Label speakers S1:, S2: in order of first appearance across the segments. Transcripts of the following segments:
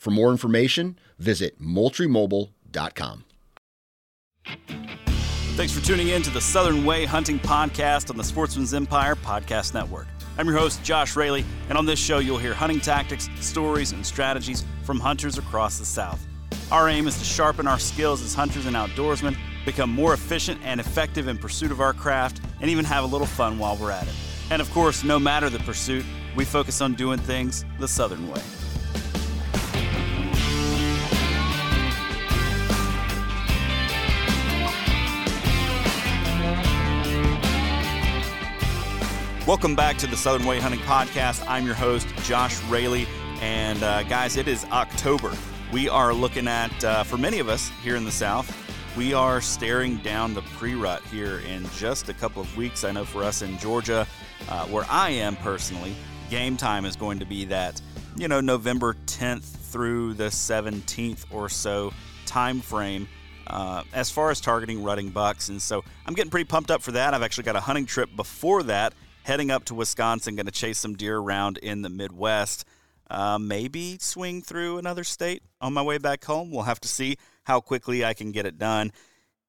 S1: For more information, visit moultriemobile.com.
S2: Thanks for tuning in to the Southern Way Hunting Podcast on the Sportsman's Empire Podcast Network. I'm your host, Josh Raley, and on this show, you'll hear hunting tactics, stories, and strategies from hunters across the South. Our aim is to sharpen our skills as hunters and outdoorsmen, become more efficient and effective in pursuit of our craft, and even have a little fun while we're at it. And of course, no matter the pursuit, we focus on doing things the Southern way. Welcome back to the Southern Way Hunting Podcast. I'm your host, Josh Raley. And uh, guys, it is October. We are looking at, uh, for many of us here in the South, we are staring down the pre rut here in just a couple of weeks. I know for us in Georgia, uh, where I am personally, game time is going to be that, you know, November 10th through the 17th or so time frame. Uh, as far as targeting rutting bucks. And so I'm getting pretty pumped up for that. I've actually got a hunting trip before that heading up to Wisconsin, going to chase some deer around in the Midwest. Uh, maybe swing through another state on my way back home. We'll have to see how quickly I can get it done.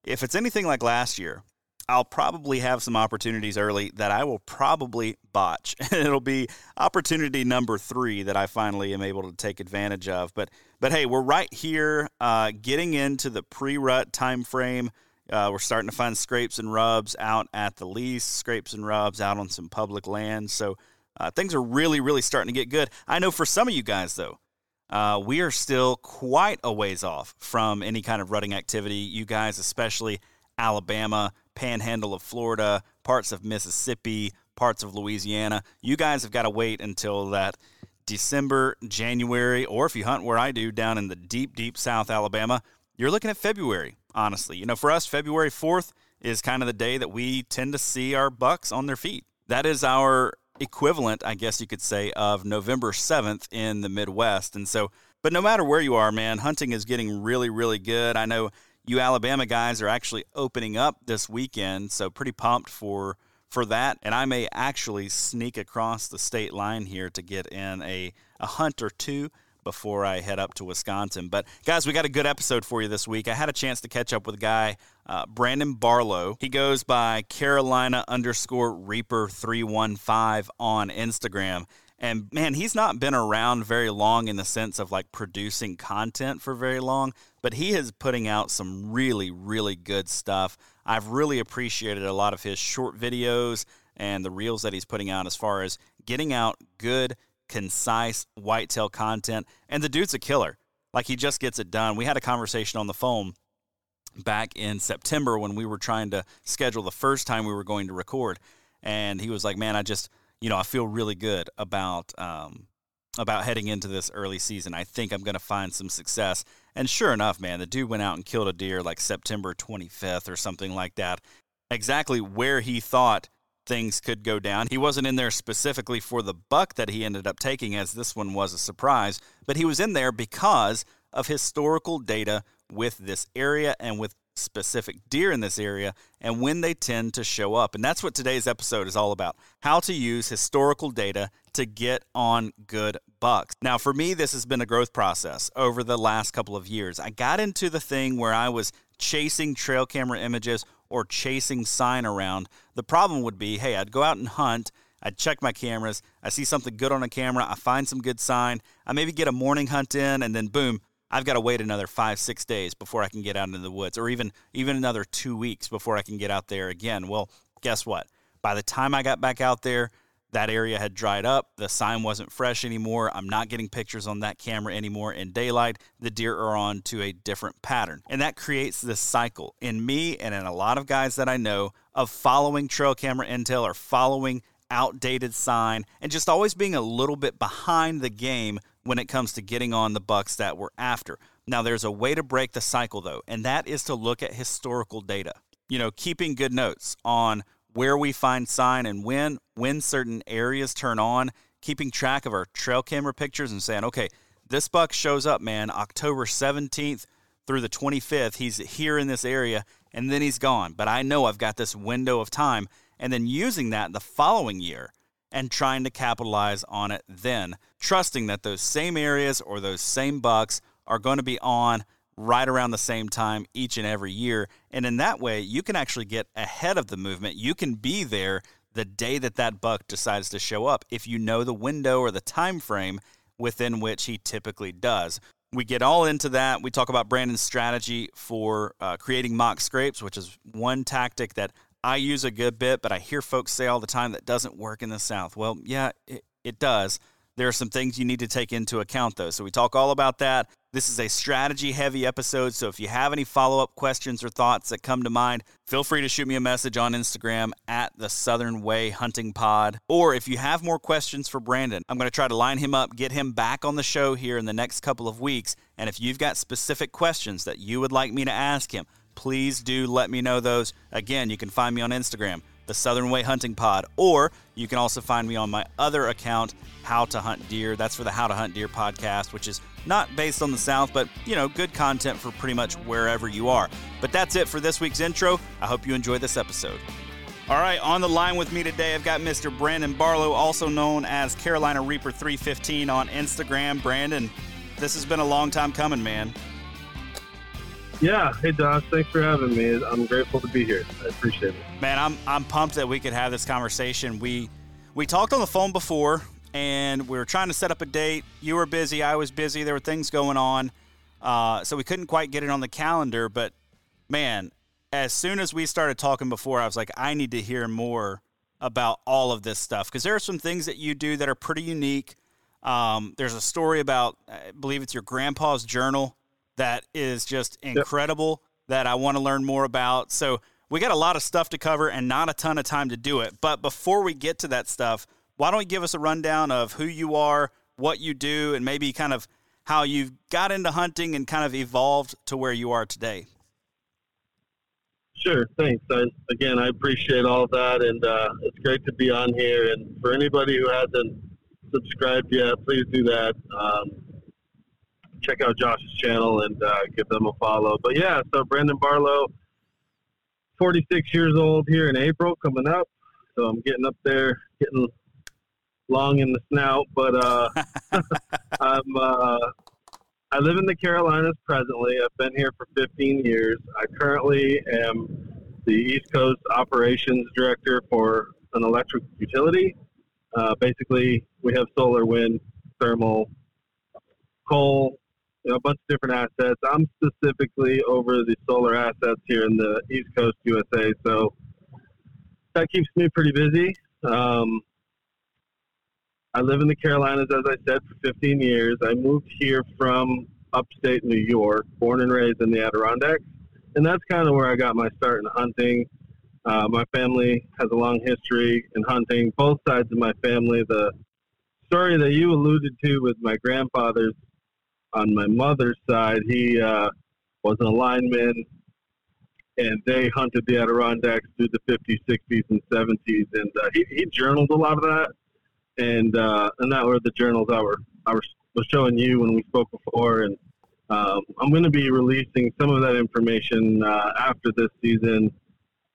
S2: If it's anything like last year, I'll probably have some opportunities early that I will probably botch. And it'll be opportunity number three that I finally am able to take advantage of. But but hey, we're right here, uh, getting into the pre-rut time frame. Uh, we're starting to find scrapes and rubs out at the lease, scrapes and rubs out on some public land. So uh, things are really, really starting to get good. I know for some of you guys, though, uh, we are still quite a ways off from any kind of rutting activity. You guys, especially Alabama, panhandle of Florida, parts of Mississippi, parts of Louisiana, you guys have got to wait until that December, January, or if you hunt where I do down in the deep, deep South Alabama, you're looking at February honestly. You know, for us, February 4th is kind of the day that we tend to see our bucks on their feet. That is our equivalent, I guess you could say, of November 7th in the Midwest. And so, but no matter where you are, man, hunting is getting really, really good. I know you Alabama guys are actually opening up this weekend, so pretty pumped for for that. And I may actually sneak across the state line here to get in a, a hunt or two before I head up to Wisconsin. But guys, we got a good episode for you this week. I had a chance to catch up with a guy, uh, Brandon Barlow. He goes by Carolina underscore Reaper three one five on Instagram. And man, he's not been around very long in the sense of like producing content for very long, but he is putting out some really, really good stuff. I've really appreciated a lot of his short videos and the reels that he's putting out as far as getting out good concise whitetail content. And the dude's a killer. Like he just gets it done. We had a conversation on the phone back in September when we were trying to schedule the first time we were going to record. And he was like, Man, I just, you know, I feel really good about um, about heading into this early season. I think I'm going to find some success. And sure enough, man, the dude went out and killed a deer like September 25th or something like that. Exactly where he thought things could go down. He wasn't in there specifically for the buck that he ended up taking, as this one was a surprise, but he was in there because of historical data with this area and with specific deer in this area and when they tend to show up. And that's what today's episode is all about how to use historical data to get on good bucks. Now, for me, this has been a growth process over the last couple of years. I got into the thing where I was chasing trail camera images or chasing sign around. The problem would be hey, I'd go out and hunt. I'd check my cameras. I see something good on a camera. I find some good sign. I maybe get a morning hunt in, and then boom, I've got to wait another five, six days before I can get out into the woods, or even even another two weeks before I can get out there again. Well, guess what? By the time I got back out there, that area had dried up. The sign wasn't fresh anymore. I'm not getting pictures on that camera anymore in daylight. The deer are on to a different pattern. And that creates this cycle in me and in a lot of guys that I know of following trail camera intel or following outdated sign and just always being a little bit behind the game when it comes to getting on the bucks that we're after. Now, there's a way to break the cycle, though, and that is to look at historical data. You know, keeping good notes on where we find sign and when, when certain areas turn on, keeping track of our trail camera pictures and saying, okay, this buck shows up, man, October 17th through the 25th. He's here in this area and then he's gone. But I know I've got this window of time. And then using that the following year and trying to capitalize on it then, trusting that those same areas or those same bucks are going to be on right around the same time each and every year. And in that way, you can actually get ahead of the movement. You can be there the day that that buck decides to show up if you know the window or the time frame within which he typically does. We get all into that. We talk about Brandon's strategy for uh, creating mock scrapes, which is one tactic that I use a good bit, but I hear folks say all the time that doesn't work in the South. Well, yeah, it, it does. There are some things you need to take into account, though. So we talk all about that. This is a strategy heavy episode. So if you have any follow up questions or thoughts that come to mind, feel free to shoot me a message on Instagram at the Southern Way Hunting Pod. Or if you have more questions for Brandon, I'm going to try to line him up, get him back on the show here in the next couple of weeks. And if you've got specific questions that you would like me to ask him, please do let me know those. Again, you can find me on Instagram, the Southern Way Hunting Pod, or you can also find me on my other account, How to Hunt Deer. That's for the How to Hunt Deer podcast, which is not based on the South, but you know, good content for pretty much wherever you are. But that's it for this week's intro. I hope you enjoy this episode. All right, on the line with me today, I've got Mr. Brandon Barlow, also known as Carolina Reaper 315 on Instagram. Brandon, this has been a long time coming, man.
S3: Yeah. Hey, Josh. Thanks for having me. I'm grateful to be here. I appreciate it.
S2: Man, I'm I'm pumped that we could have this conversation. We we talked on the phone before, and we were trying to set up a date. You were busy. I was busy. There were things going on, uh, so we couldn't quite get it on the calendar. But man, as soon as we started talking before, I was like, I need to hear more about all of this stuff because there are some things that you do that are pretty unique. Um, there's a story about, I believe it's your grandpa's journal that is just incredible yep. that I want to learn more about. So we got a lot of stuff to cover and not a ton of time to do it. But before we get to that stuff, why don't you give us a rundown of who you are, what you do, and maybe kind of how you've got into hunting and kind of evolved to where you are today?
S3: Sure, thanks. I, again, I appreciate all that, and uh, it's great to be on here. And for anybody who hasn't subscribed yet, please do that. Um, check out Josh's channel and uh, give them a follow. But yeah, so Brandon Barlow, 46 years old here in April, coming up. So I'm getting up there, getting long in the snout. But uh, I'm uh, I live in the Carolinas presently. I've been here for 15 years. I currently am the East Coast operations director for an electric utility. Uh, basically, we have solar, wind, thermal, coal, you know, a bunch of different assets. I'm specifically over the solar assets here in the East Coast USA, so that keeps me pretty busy. Um, I live in the Carolinas, as I said, for 15 years. I moved here from upstate New York, born and raised in the Adirondacks, and that's kind of where I got my start in hunting. Uh, my family has a long history in hunting. Both sides of my family, the story that you alluded to with my grandfather's on my mother's side, he uh, was an lineman, and they hunted the Adirondacks through the 50s, 60s, and 70s. And uh, he, he journaled a lot of that, and uh, and that were the journals I were I was, showing you when we spoke before. And um, I'm going to be releasing some of that information uh, after this season.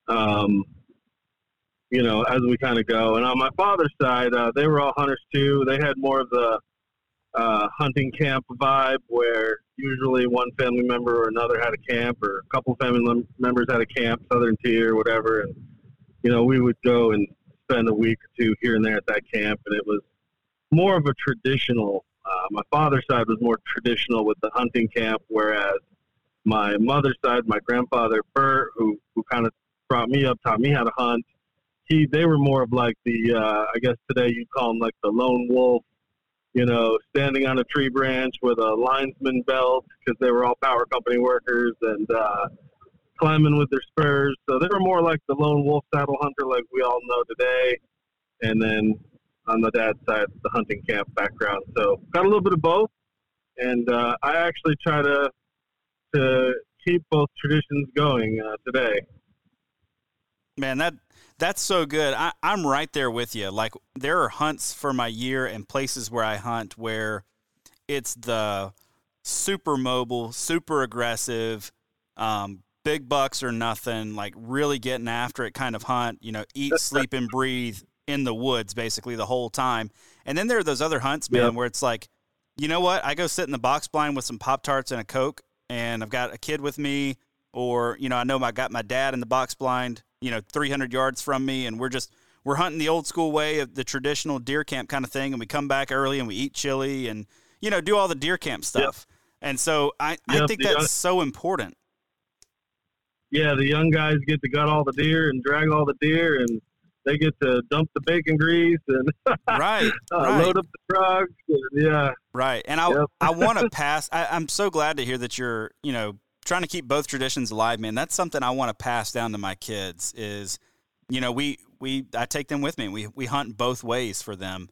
S3: Um, you know, as we kind of go. And on my father's side, uh, they were all hunters too. They had more of the uh, hunting camp vibe where usually one family member or another had a camp or a couple family members had a camp, Southern Tier or whatever. And, you know, we would go and spend a week or two here and there at that camp. And it was more of a traditional uh, my father's side was more traditional with the hunting camp, whereas my mother's side, my grandfather Bert, who who kind of brought me up, taught me how to hunt. He they were more of like the uh, I guess today you'd call him like the lone wolf, you know, standing on a tree branch with a linesman belt because they were all power company workers and uh, climbing with their spurs. So they were more like the lone wolf saddle hunter, like we all know today. And then on the dad's side, the hunting camp background. So got a little bit of both, and uh, I actually try to to keep both traditions going uh, today.
S2: Man, that that's so good. I, I'm right there with you. Like there are hunts for my year and places where I hunt where it's the super mobile, super aggressive, um, big bucks or nothing, like really getting after it kind of hunt. You know, eat, sleep, and breathe in the woods basically the whole time. And then there are those other hunts, man, yep. where it's like, you know what? I go sit in the box blind with some Pop Tarts and a Coke, and I've got a kid with me, or, you know, I know I got my dad in the box blind, you know, 300 yards from me, and we're just, we're hunting the old school way of the traditional deer camp kind of thing. And we come back early and we eat chili and, you know, do all the deer camp stuff. Yep. And so I, yep, I think that's so important.
S3: Yeah, the young guys get to gut all the deer and drag all the deer and they get to dump the bacon grease and
S2: right,
S3: uh,
S2: right.
S3: load up the trucks. And, yeah,
S2: right. And I yep. I want to pass. I, I'm so glad to hear that you're you know trying to keep both traditions alive, man. That's something I want to pass down to my kids. Is you know we we I take them with me. We we hunt both ways for them.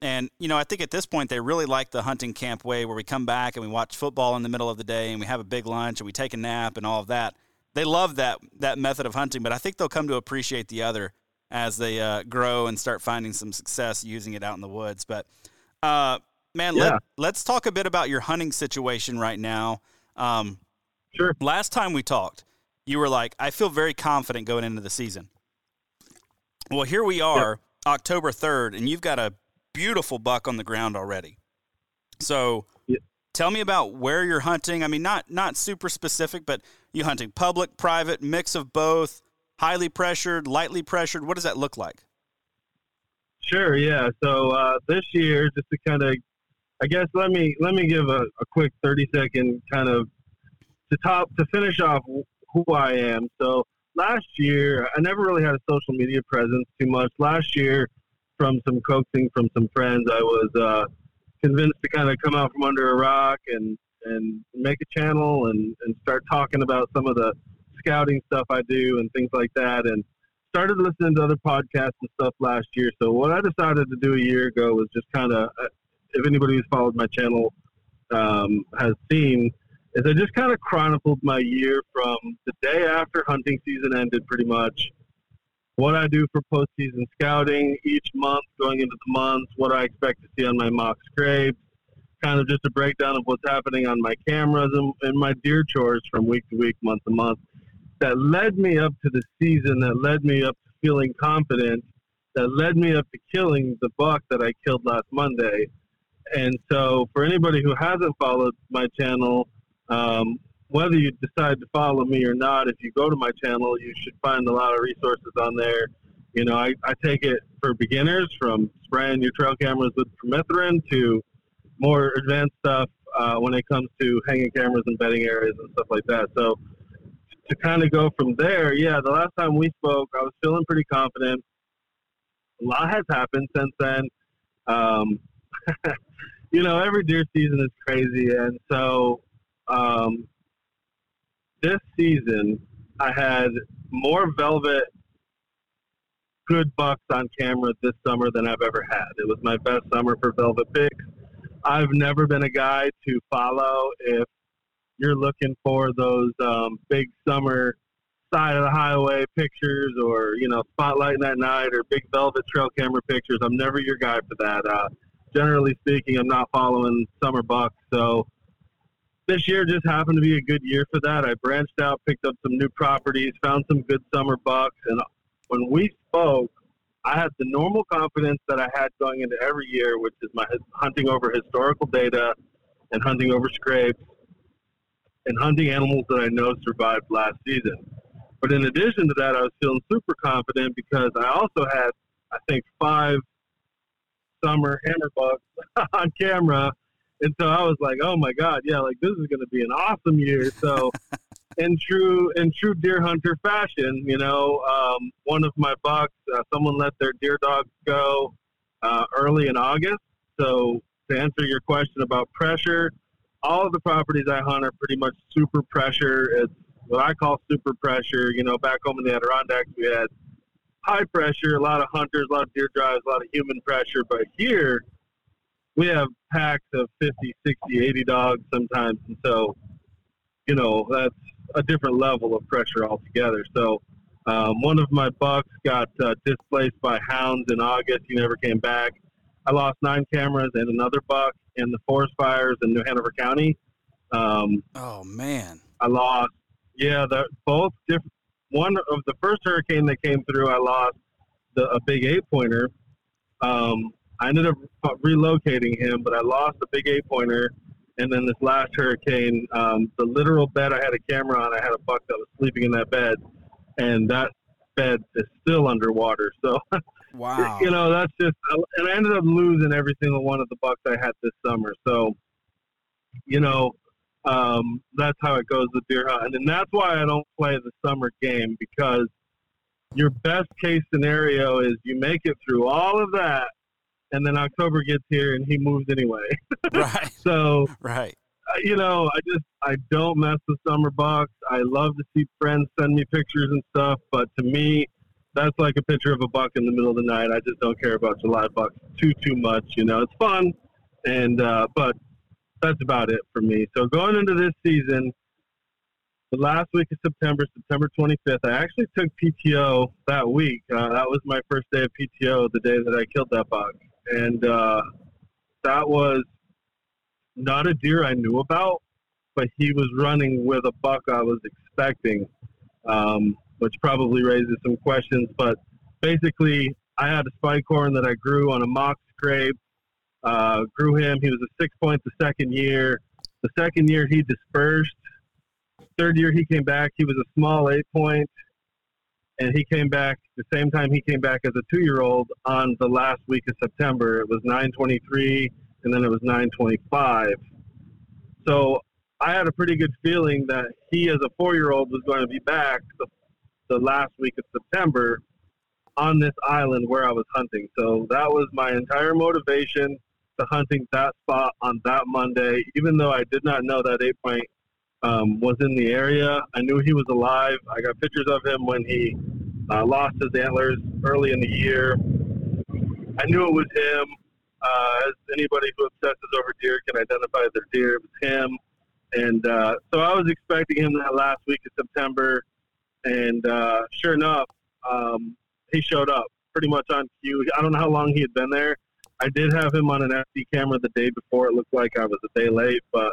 S2: And you know, I think at this point they really like the hunting camp way, where we come back and we watch football in the middle of the day, and we have a big lunch, and we take a nap, and all of that. They love that that method of hunting, but I think they'll come to appreciate the other as they uh, grow and start finding some success using it out in the woods. But uh, man, yeah. let, us talk a bit about your hunting situation right now. Um,
S3: sure.
S2: Last time we talked, you were like, "I feel very confident going into the season." Well, here we are. October third, and you've got a beautiful buck on the ground already. So. Tell me about where you're hunting. I mean, not not super specific, but you hunting public, private, mix of both highly pressured, lightly pressured? What does that look like?
S3: Sure. Yeah. So uh, this year, just to kind of, I guess let me let me give a, a quick thirty second kind of to top to finish off who I am. So last year, I never really had a social media presence too much. Last year, from some coaxing from some friends, I was uh, convinced to kind of come out from under a rock and and make a channel and, and start talking about some of the scouting stuff I do and things like that, and started listening to other podcasts and stuff last year. So what I decided to do a year ago was just kind of, uh, if anybody who's followed my channel um, has seen, is I just kind of chronicled my year from the day after hunting season ended, pretty much. What I do for postseason scouting each month, going into the months, what I expect to see on my mock scrapes, kind of just a breakdown of what's happening on my cameras and, and my deer chores from week to week, month to month that led me up to the season, that led me up to feeling confident, that led me up to killing the buck that I killed last Monday. And so, for anybody who hasn't followed my channel, um, whether you decide to follow me or not, if you go to my channel, you should find a lot of resources on there. You know, I, I take it for beginners from spraying your trail cameras with permethrin to more advanced stuff uh, when it comes to hanging cameras and bedding areas and stuff like that. So, to kind of go from there, yeah, the last time we spoke, I was feeling pretty confident. A lot has happened since then. Um, you know, every deer season is crazy, and so um, this season I had more velvet good bucks on camera this summer than I've ever had. It was my best summer for velvet pics. I've never been a guy to follow if you're looking for those um, big summer side of the highway pictures or you know spotlighting that night or big velvet trail camera pictures. I'm never your guy for that. Uh, generally speaking i'm not following summer bucks. So this year just happened to be a good year for that. I branched out, picked up some new properties, found some good summer bucks, and when we spoke, I had the normal confidence that I had going into every year, which is my hunting over historical data and hunting over scrapes and hunting animals that I know survived last season. But in addition to that, I was feeling super confident because I also had, I think, five summer hammer bucks on camera. And so I was like, oh my God, yeah, like this is going to be an awesome year. So in true, in true deer hunter fashion, you know, um, one of my bucks, uh, someone let their deer dogs go uh, early in August. So to answer your question about pressure, all of the properties I hunt are pretty much super pressure. It's what I call super pressure. You know, back home in the Adirondacks, we had high pressure, a lot of hunters, a lot of deer drives, a lot of human pressure. But here, we have packs of 50, 60, 80 dogs sometimes. And so, you know, that's a different level of pressure altogether. So, um, one of my bucks got uh, displaced by hounds in August. He never came back. I lost nine cameras and another buck in the forest fires in New Hanover County.
S2: Um, oh man,
S3: I lost. Yeah, the both different. One of the first hurricane that came through, I lost the, a big eight pointer. Um, I ended up relocating him, but I lost a big eight pointer. And then this last hurricane, um, the literal bed I had a camera on, I had a buck that was sleeping in that bed, and that bed is still underwater. So
S2: Wow.
S3: You know, that's just, and I ended up losing every single one of the bucks I had this summer. So, you know, um, that's how it goes with deer hunting. And that's why I don't play the summer game because your best case scenario is you make it through all of that and then October gets here and he moves anyway.
S2: right.
S3: so,
S2: right.
S3: Uh, you know, I just, I don't mess with summer bucks. I love to see friends send me pictures and stuff, but to me, that's like a picture of a buck in the middle of the night. I just don't care about July bucks too too much. You know, it's fun, and uh, but that's about it for me. So going into this season, the last week of September, September 25th, I actually took PTO that week. Uh, that was my first day of PTO, the day that I killed that buck, and uh, that was not a deer I knew about, but he was running with a buck I was expecting. Um, which probably raises some questions. But basically, I had a spike horn that I grew on a mock scrape. Uh, grew him. He was a six point the second year. The second year he dispersed. Third year he came back. He was a small eight point, and he came back the same time he came back as a two year old on the last week of September. It was nine twenty three, and then it was nine twenty five. So I had a pretty good feeling that he, as a four year old, was going to be back the the last week of September on this island where I was hunting. So that was my entire motivation to hunting that spot on that Monday. Even though I did not know that eight point um, was in the area, I knew he was alive. I got pictures of him when he uh, lost his antlers early in the year. I knew it was him. Uh, as anybody who obsesses over deer can identify their deer, it was him. And uh, so I was expecting him that last week of September. And uh, sure enough, um, he showed up pretty much on cue. I don't know how long he had been there. I did have him on an SD camera the day before. It looked like I was a day late, but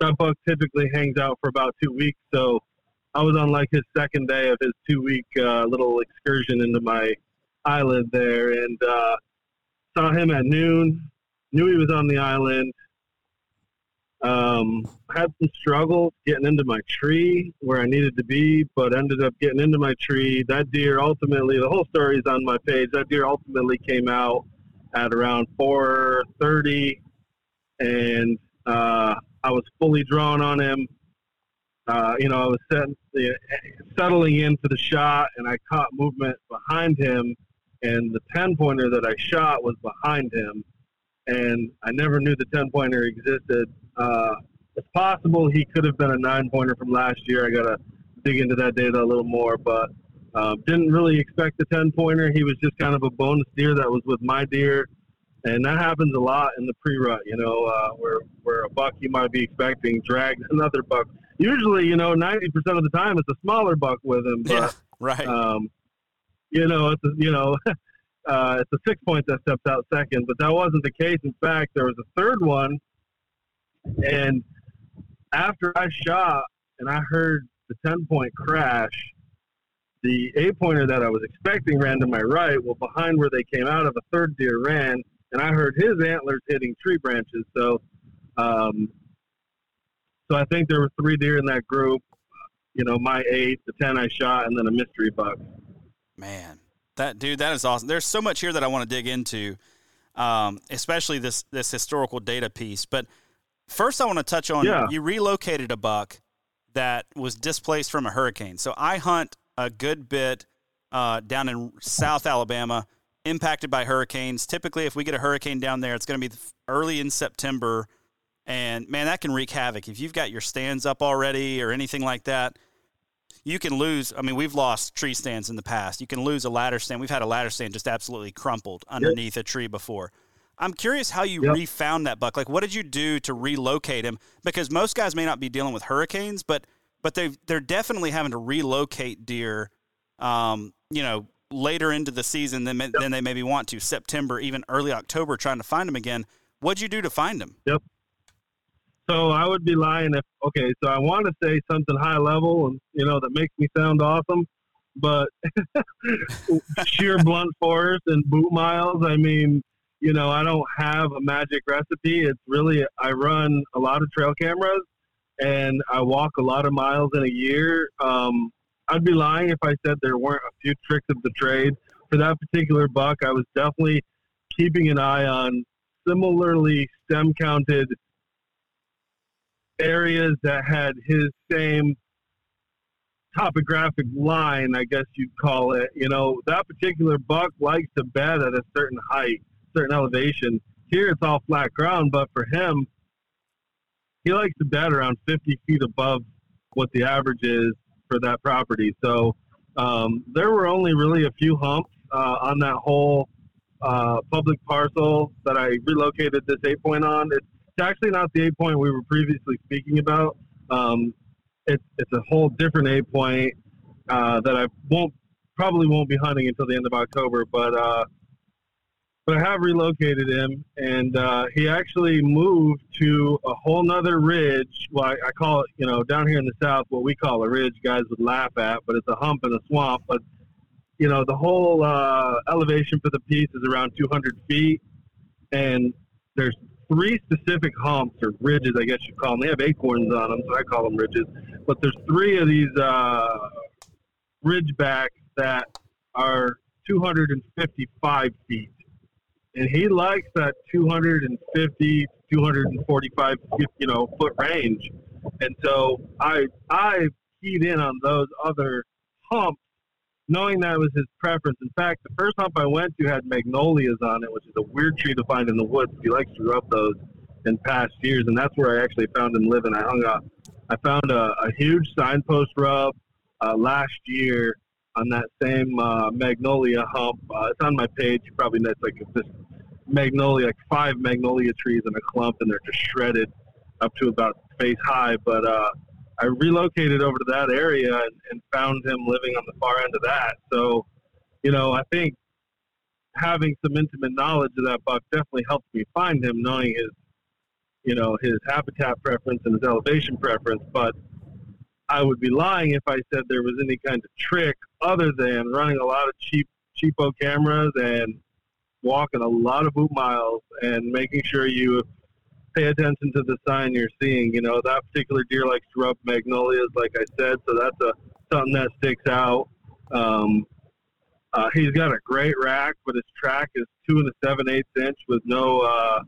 S3: that buck typically hangs out for about two weeks. So I was on like his second day of his two week uh, little excursion into my island there and uh, saw him at noon. Knew he was on the island. Um, had some struggles getting into my tree where I needed to be, but ended up getting into my tree. That deer ultimately, the whole story is on my page. That deer ultimately came out at around 4:30, and uh, I was fully drawn on him. Uh, you know, I was set, uh, settling into the shot, and I caught movement behind him, and the 10 pointer that I shot was behind him and I never knew the 10 pointer existed. Uh, it's possible he could have been a nine pointer from last year. I got to dig into that data a little more, but um, didn't really expect the 10 pointer. He was just kind of a bonus deer that was with my deer. And that happens a lot in the pre-rut, you know, uh, where where a buck you might be expecting drags another buck. Usually, you know, ninety percent of the time it's a smaller buck with him. But,
S2: yeah, right. Um,
S3: you know, it's a, you know, uh, it's a six point that steps out second, but that wasn't the case. In fact, there was a third one, and after I shot and I heard the 10 point crash, the eight pointer that I was expecting ran to my right. Well, behind where they came out of, a third deer ran, and I heard his antlers hitting tree branches. So, um, so I think there were three deer in that group. You know, my eight, the ten I shot, and then a mystery buck.
S2: Man, that dude, that is awesome. There's so much here that I want to dig into, um, especially this this historical data piece. But first, I want to touch on
S3: Yeah.
S2: you relocated a buck that was displaced from a hurricane. So I hunt a good bit uh, down in South Alabama, impacted by hurricanes. Typically, if we get a hurricane down there, it's going to be early in September, and man, that can wreak havoc. If you've got your stands up already or anything like that, you can lose. I mean, we've lost tree stands in the past. You can lose a ladder stand. We've had a ladder stand just absolutely crumpled underneath a tree before. I'm curious how you
S3: Yep.
S2: refound that buck. Like, what did you do to relocate him? Because most guys may not be dealing with hurricanes, but but they they're definitely having to relocate deer. Um, you know, later into the season than than they maybe want to. September, even early October, trying to find them again. What'd you do to find them?
S3: So I would be lying if okay. So I want to say something high level and you know that makes me sound awesome, but sheer blunt force and boot miles. I mean, you know, I don't have a magic recipe. It's really I run a lot of trail cameras and I walk a lot of miles in a year. Um, I'd be lying if I said there weren't a few tricks of the trade for that particular buck. I was definitely keeping an eye on similarly stem counted areas that had his same topographic line, I guess you'd call it. You know, that particular buck likes to bed at a certain height, certain elevation. Here it's all flat ground, but for him, he likes to bed around 50 feet above what the average is for that property. So um, there were only really a few humps uh, on that whole uh, public parcel that I relocated this eight point on. It's, actually not the eight point we were previously speaking about. Um, it's it's a whole different eight point uh, that I won't probably won't be hunting until the end of October, but uh, but I have relocated him, and uh, he actually moved to a whole nother ridge. Well, I, I call it, you know, down here in the south, what we call a ridge. Guys would laugh at, but it's a hump in a swamp. But you know, the whole uh, elevation for the piece is around 200 feet, and there's three specific humps or ridges, I guess you'd call them. They have acorns on them, so I call them ridges. But there's three of these uh, ridgebacks that are 255 feet and he likes that 250 245 you know foot range and so i i keyed in on those other humps knowing that was his preference in fact the first hump i went to had magnolias on it which is a weird tree to find in the woods he likes to rub those in past years and that's where i actually found him living i hung up i found a, a huge signpost rub uh, last year on that same uh, magnolia hump. Uh, it's on my page. You probably know it's like this magnolia, like five magnolia trees in a clump, and they're just shredded up to about face high. But uh, I relocated over to that area and, and found him living on the far end of that. So, you know, I think having some intimate knowledge of that buck definitely helped me find him, knowing his, you know, his habitat preference and his elevation preference. But I would be lying if I said there was any kind of trick other than running a lot of cheap cheapo cameras and walking a lot of boot miles and making sure you pay attention to the sign you're seeing. You know, that particular deer likes to rub magnolias, like I said, so that's a something that sticks out. Um, uh, he's got a great rack, but his track is two and a seven eighths inch with no uh,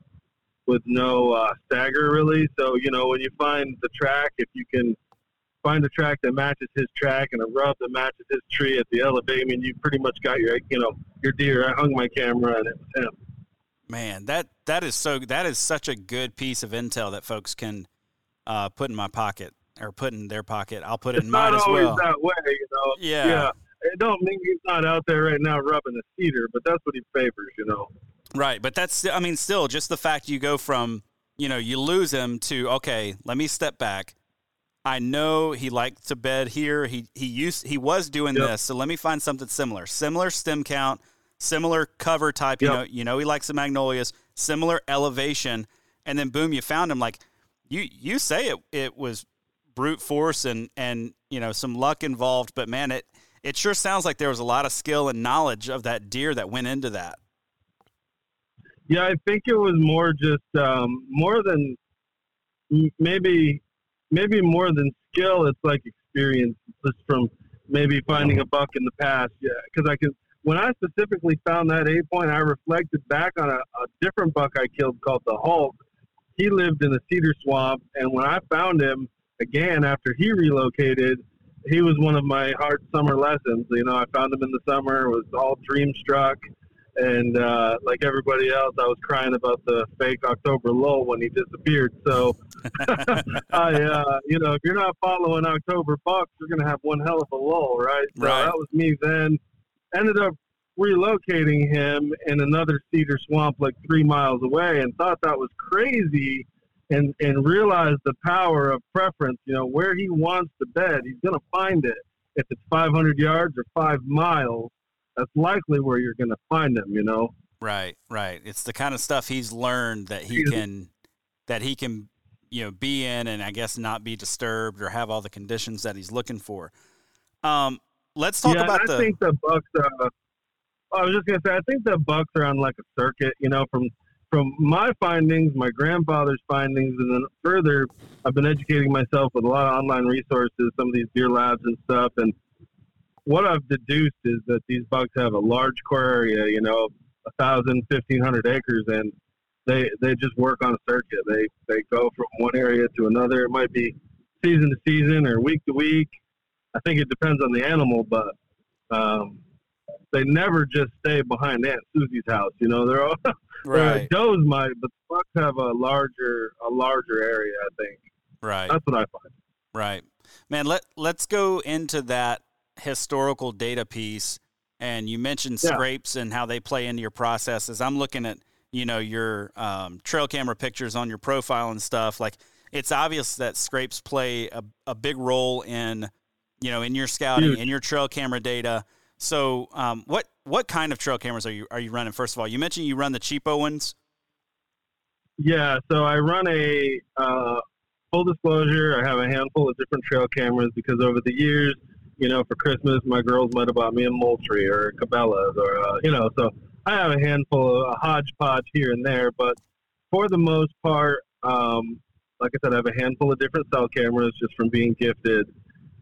S3: with no uh, stagger really. So you know when you find the track, if you can find a track that matches his track and a rub that matches his tree at the elevate, I mean you pretty much got your you know your deer. I hung my camera and it was him.
S2: Man, that that is so that is such a good piece of intel that folks can uh, put in my pocket or put in their pocket. I'll put it
S3: It's
S2: in mine as well.
S3: always that way, you know.
S2: Yeah.
S3: Yeah. It don't mean he's not out there right now rubbing a cedar, but that's what he favors, you know.
S2: Right, but that's I mean still just the fact you go from, you know, you lose him to okay, let me step back. I know he liked to bed here. He he used he was doing
S3: Yep.
S2: this, so let me find something similar. Similar stem count, similar cover type, you
S3: Yep.
S2: know, you know he likes the magnolias, similar elevation, and then boom, you found him like you you say it it was brute force and and you know some luck involved, but man, it it sure sounds like there was a lot of skill and knowledge of that deer that went into that.
S3: Yeah, I think it was more just um, more than maybe maybe more than skill. It's like experience, just from maybe finding a buck in the past. Yeah, because I can. When I specifically found that eight point, I reflected back on a, a different buck I killed called the Hulk. He lived in a cedar swamp, and when I found him again after he relocated, he was one of my hard summer lessons. You know, I found him in the summer, was all dream struck, and uh, like everybody else, I was crying about the fake October lull when he disappeared. So, I, uh, you know, if you're not following October bucks, you're going to have one hell of a lull, right? So
S2: right.
S3: that was me then. Ended up relocating him in another cedar swamp like three miles away, and thought that was crazy and and realize the power of preference. You know, where he wants to bed, he's going to find it. If it's 500 yards or five miles, that's likely where you're going to find them, You know.
S2: Right, right. It's the kind of stuff he's learned that he can that he can you know be in, and I guess not be disturbed or have all the conditions that he's looking for. Um, let's talk
S3: yeah,
S2: about
S3: I
S2: the.
S3: think the Bucks. Uh, I was just gonna say, I think the Bucks are on like a circuit. You know, from from my findings, my grandfather's findings, and then further, I've been educating myself with a lot of online resources, some of these deer labs and stuff. And what I've deduced is that these bucks have a large core area, you know, a thousand, fifteen hundred acres, and they they just work on a circuit. They they go from one area to another. It might be season to season or week to week. I think it depends on the animal, but um, they never just stay behind Aunt Susie's house. You know, they're all
S2: right.
S3: does might, but the bucks have a larger a larger area. I think.
S2: Right.
S3: That's what I find.
S2: Right. Man, let let's go into that historical data piece. And you mentioned
S3: Yeah.
S2: scrapes and how they play into your processes. I'm looking at you know your um, trail camera pictures on your profile and stuff. Like it's obvious that scrapes play a, a big role in you know in your scouting
S3: Huge.
S2: in your trail camera data. So um, what what kind of trail cameras are you are you running? First of all, you mentioned you run the cheapo ones.
S3: Yeah, so I run a uh, full disclosure. I have a handful of different trail cameras because over the years, you know, for Christmas, my girls might have bought me a Moultrie or Cabela's or uh, you know, so I have a handful of a hodgepodge here and there. But for the most part, um, like I said, I have a handful of different cell cameras just from being gifted.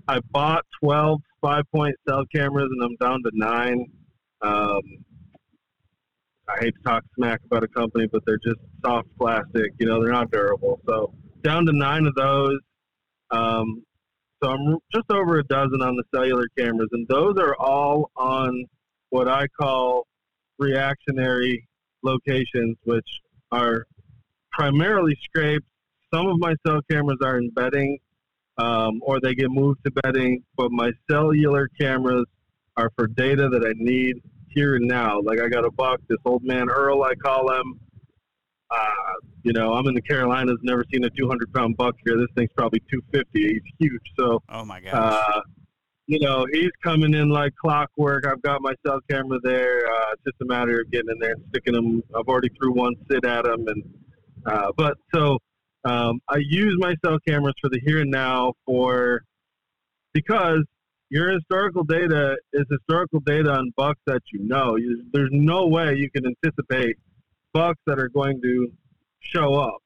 S3: I bought 12 Spypoint cell cameras and I'm down to nine. Um, I hate to talk smack about a company, but they're just soft plastic. You know, they're not durable. So down to nine of those. Um, so I'm just over a dozen on the cellular cameras, and those are all on what I call reactionary locations, which are primarily scrapes. Some of my cell cameras are in bedding, um, or they get moved to bedding, but my cellular cameras are for data that I need here and now. Like I got a buck, this old man Earl, I call him. Uh, you know, I'm in the Carolinas, never seen a 200 pound buck here. This thing's probably 250. He's huge. So,
S2: Oh my gosh.
S3: uh, you know, he's coming in like clockwork. I've got my cell camera there. Uh, it's just a matter of getting in there and sticking them. I've already threw one sit at him, and uh, but so um, I use my cell cameras for the here and now for because your historical data is historical data on bucks that you know. You, there's no way you can anticipate bucks that are going to show up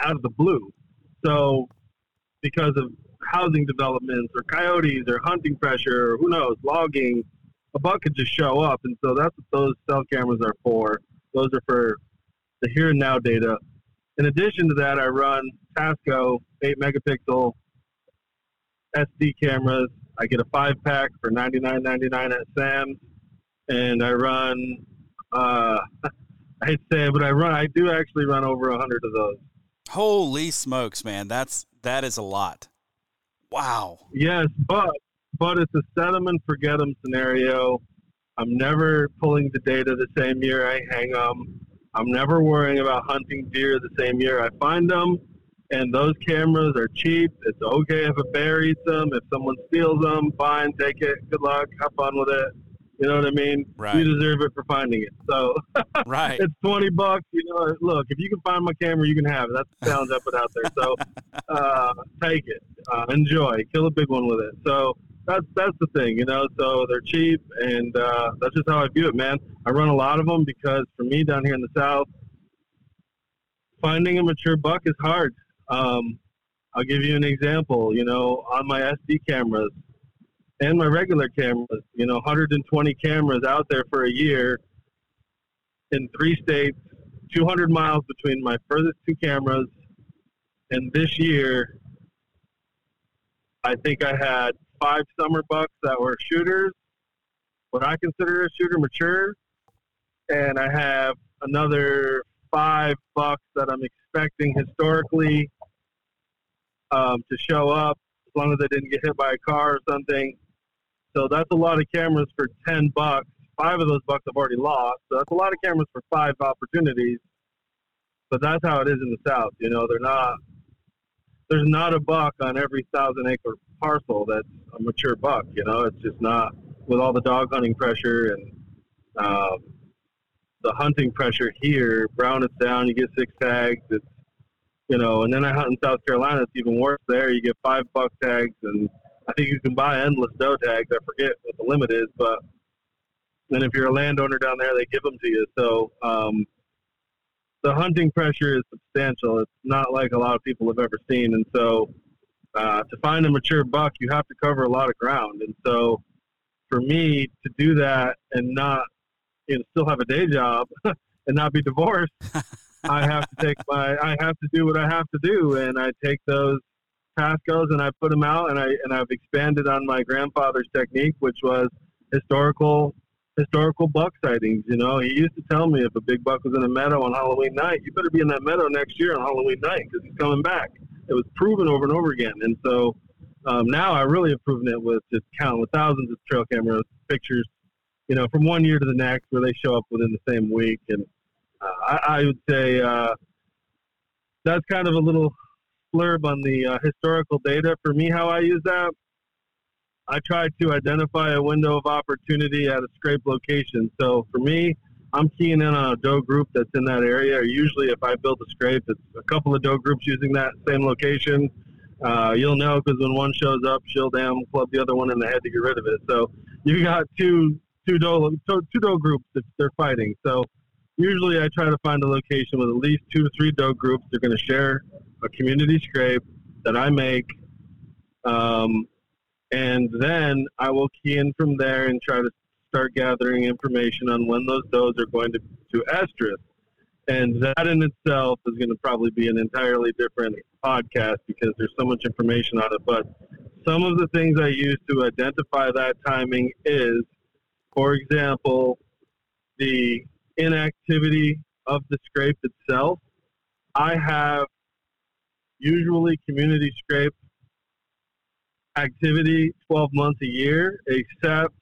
S3: out of the blue. So because of housing developments or coyotes or hunting pressure or who knows, logging, a buck could just show up. And so that's what those cell cameras are for. Those are for the here and now data. In addition to that, I run Tasco 8 megapixel SD cameras. I get a five pack for ninety nine ninety nine at Sam's, and I run. Uh, I hate to say but I run. I do actually run over a hundred of those.
S2: Holy smokes, man. That's that is a lot. Wow.
S3: Yes, but but it's a set them and forget them scenario. I'm never pulling the data the same year I hang them. I'm never worrying about hunting deer the same year I find them. And those cameras are cheap. It's okay if a bear eats them. If someone steals them, fine, take it. Good luck. Have fun with it. You know what I mean?
S2: Right.
S3: You deserve it for finding it. So
S2: right.
S3: it's twenty bucks. You know, look, if you can find my camera, you can have it. That's the challenge I put out there. So uh, take it, uh, enjoy, kill a big one with it. So that's that's the thing, you know. So they're cheap, and uh, that's just how I view it, man. I run a lot of them because for me down here in the south, finding a mature buck is hard. Um, I'll give you an example. You know, on my SD cameras and my regular cameras, you know, 120 cameras out there for a year in three states, 200 miles between my furthest two cameras. And this year, I think I had five summer bucks that were shooters, what I consider a shooter mature. And I have another five bucks that I'm expecting historically um, to show up as long as they didn't get hit by a car or something. So that's a lot of cameras for 10 bucks. Five of those bucks I've already lost. So that's a lot of cameras for five opportunities. But that's how it is in the South. You know, they're not, there's not a buck on every thousand acre parcel that's a mature buck. You know, it's just not with all the dog hunting pressure and um, the hunting pressure here. Brown it's down, you get six tags. It's you know, and then I hunt in South Carolina. It's even worse there. You get five buck tags, and I think you can buy endless doe tags. I forget what the limit is, but then if you're a landowner down there, they give them to you. So um, the hunting pressure is substantial. It's not like a lot of people have ever seen, and so uh, to find a mature buck, you have to cover a lot of ground. And so for me to do that and not, you know, still have a day job and not be divorced. I have to take my, I have to do what I have to do, and I take those Pascos and I put them out, and I and I've expanded on my grandfather's technique, which was historical historical buck sightings. You know, he used to tell me if a big buck was in a meadow on Halloween night, you better be in that meadow next year on Halloween night because he's coming back. It was proven over and over again, and so um, now I really have proven it with just countless thousands of trail camera pictures. You know, from one year to the next, where they show up within the same week, and uh, I, I, would say uh, that's kind of a little blurb on the uh, historical data. For me, how I use that, I try to identify a window of opportunity at a scrape location. So for me, I'm keying in on a doe group that's in that area. Or usually, if I build a scrape, it's a couple of doe groups using that same location. Uh, you'll know because when one shows up, she'll damn club the other one in the head to get rid of it. So you got two two doe two doe groups if they're fighting. So usually I try to find a location with at least two to three doe groups. They're going to share a community scrape that I make. Um, and then I will key in from there and try to start gathering information on when those does are going to, to estrus. And that in itself is going to probably be an entirely different podcast because there's so much information on it. But some of the things I use to identify that timing is, for example, the inactivity of the scrape itself. I have usually community scrape activity 12 months a year, except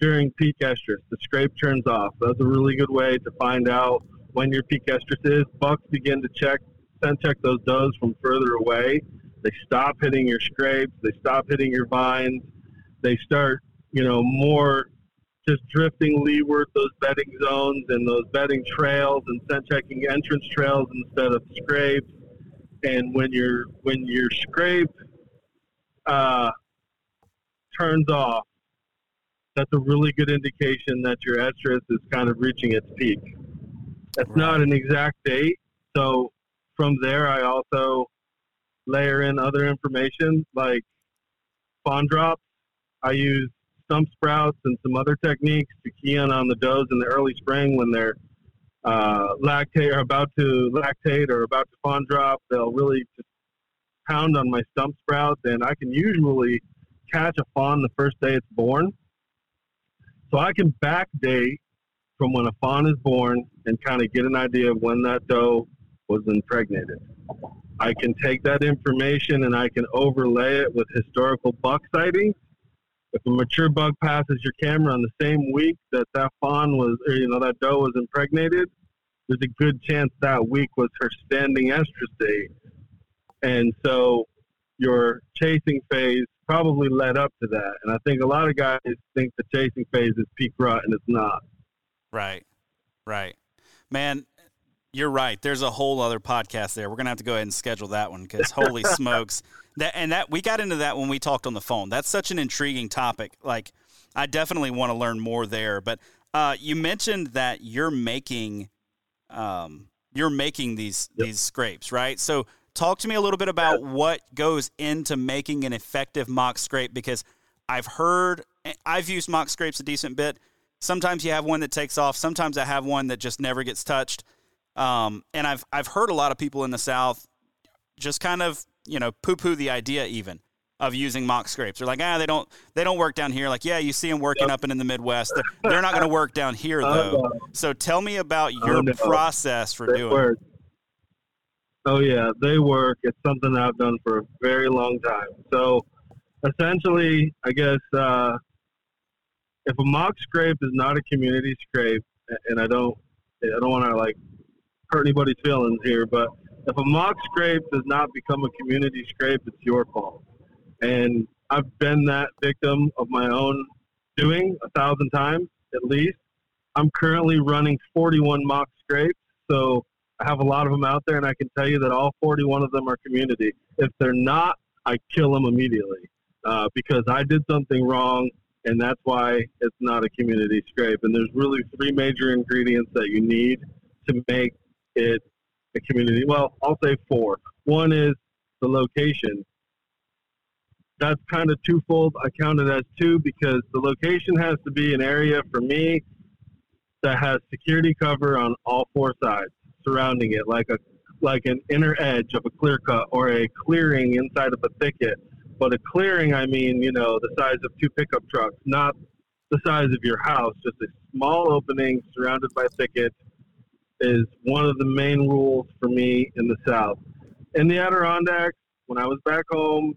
S3: during peak estrus. The scrape turns off. That's a really good way to find out when your peak estrus is. Bucks begin to check, scent check those does from further away. They stop hitting your scrapes. They stop hitting your vines. They start, you know, more just drifting leeward those bedding zones and those bedding trails and scent checking entrance trails instead of scrapes. And when your when your scrape uh, turns off, that's a really good indication that your estrus is kind of reaching its peak. That's right. not an exact date. So from there, I also layer in other information like fawn drops. I use stump sprouts and some other techniques to key in on the does in the early spring when they're uh, lactate or about to lactate or about to fawn drop. They'll really just pound on my stump sprouts, and I can usually catch a fawn the first day it's born. So I can backdate from when a fawn is born and kind of get an idea of when that doe was impregnated. I can take that information and I can overlay it with historical buck sightings if a mature bug passes your camera on the same week that that fawn was, or you know, that doe was impregnated, there's a good chance that week was her standing estrus. And so your chasing phase probably led up to that. And I think a lot of guys think the chasing phase is peak rut, and it's not.
S2: Right, right, man. You're right. There's a whole other podcast there. We're gonna have to go ahead and schedule that one because holy smokes, that and that we got into that when we talked on the phone. That's such an intriguing topic. Like, I definitely want to learn more there. But uh, you mentioned that you're making, um, you're making these yep. these scrapes, right? So talk to me a little bit about what goes into making an effective mock scrape because I've heard I've used mock scrapes a decent bit. Sometimes you have one that takes off. Sometimes I have one that just never gets touched. Um, and I've I've heard a lot of people in the South just kind of you know poo poo the idea even of using mock scrapes. They're like, ah, they don't they don't work down here. Like, yeah, you see them working yep. up and in the Midwest. They're, they're not going to work down here though. So tell me about your process for they doing. Work.
S3: Oh yeah, they work. It's something I've done for a very long time. So essentially, I guess uh, if a mock scrape is not a community scrape, and I don't, I don't want to like hurt anybody's feelings here, but if a mock scrape does not become a community scrape, it's your fault. And I've been that victim of my own doing a thousand times at least. I'm currently running 41 mock scrapes, so I have a lot of them out there, and I can tell you that all 41 of them are community. If they're not, I kill them immediately uh, because I did something wrong, and that's why it's not a community scrape. And there's really three major ingredients that you need to make it a community. Well, I'll say four. One is the location that's kind of twofold. I count it as two because the location has to be an area for me that has security cover on all four sides surrounding it, like a like an inner edge of a clear cut or a clearing inside of a thicket. But a clearing, I mean, you know, the size of two pickup trucks, not the size of your house. Just a small opening surrounded by thicket is one of the main rules for me in the South. In the Adirondacks, when I was back home,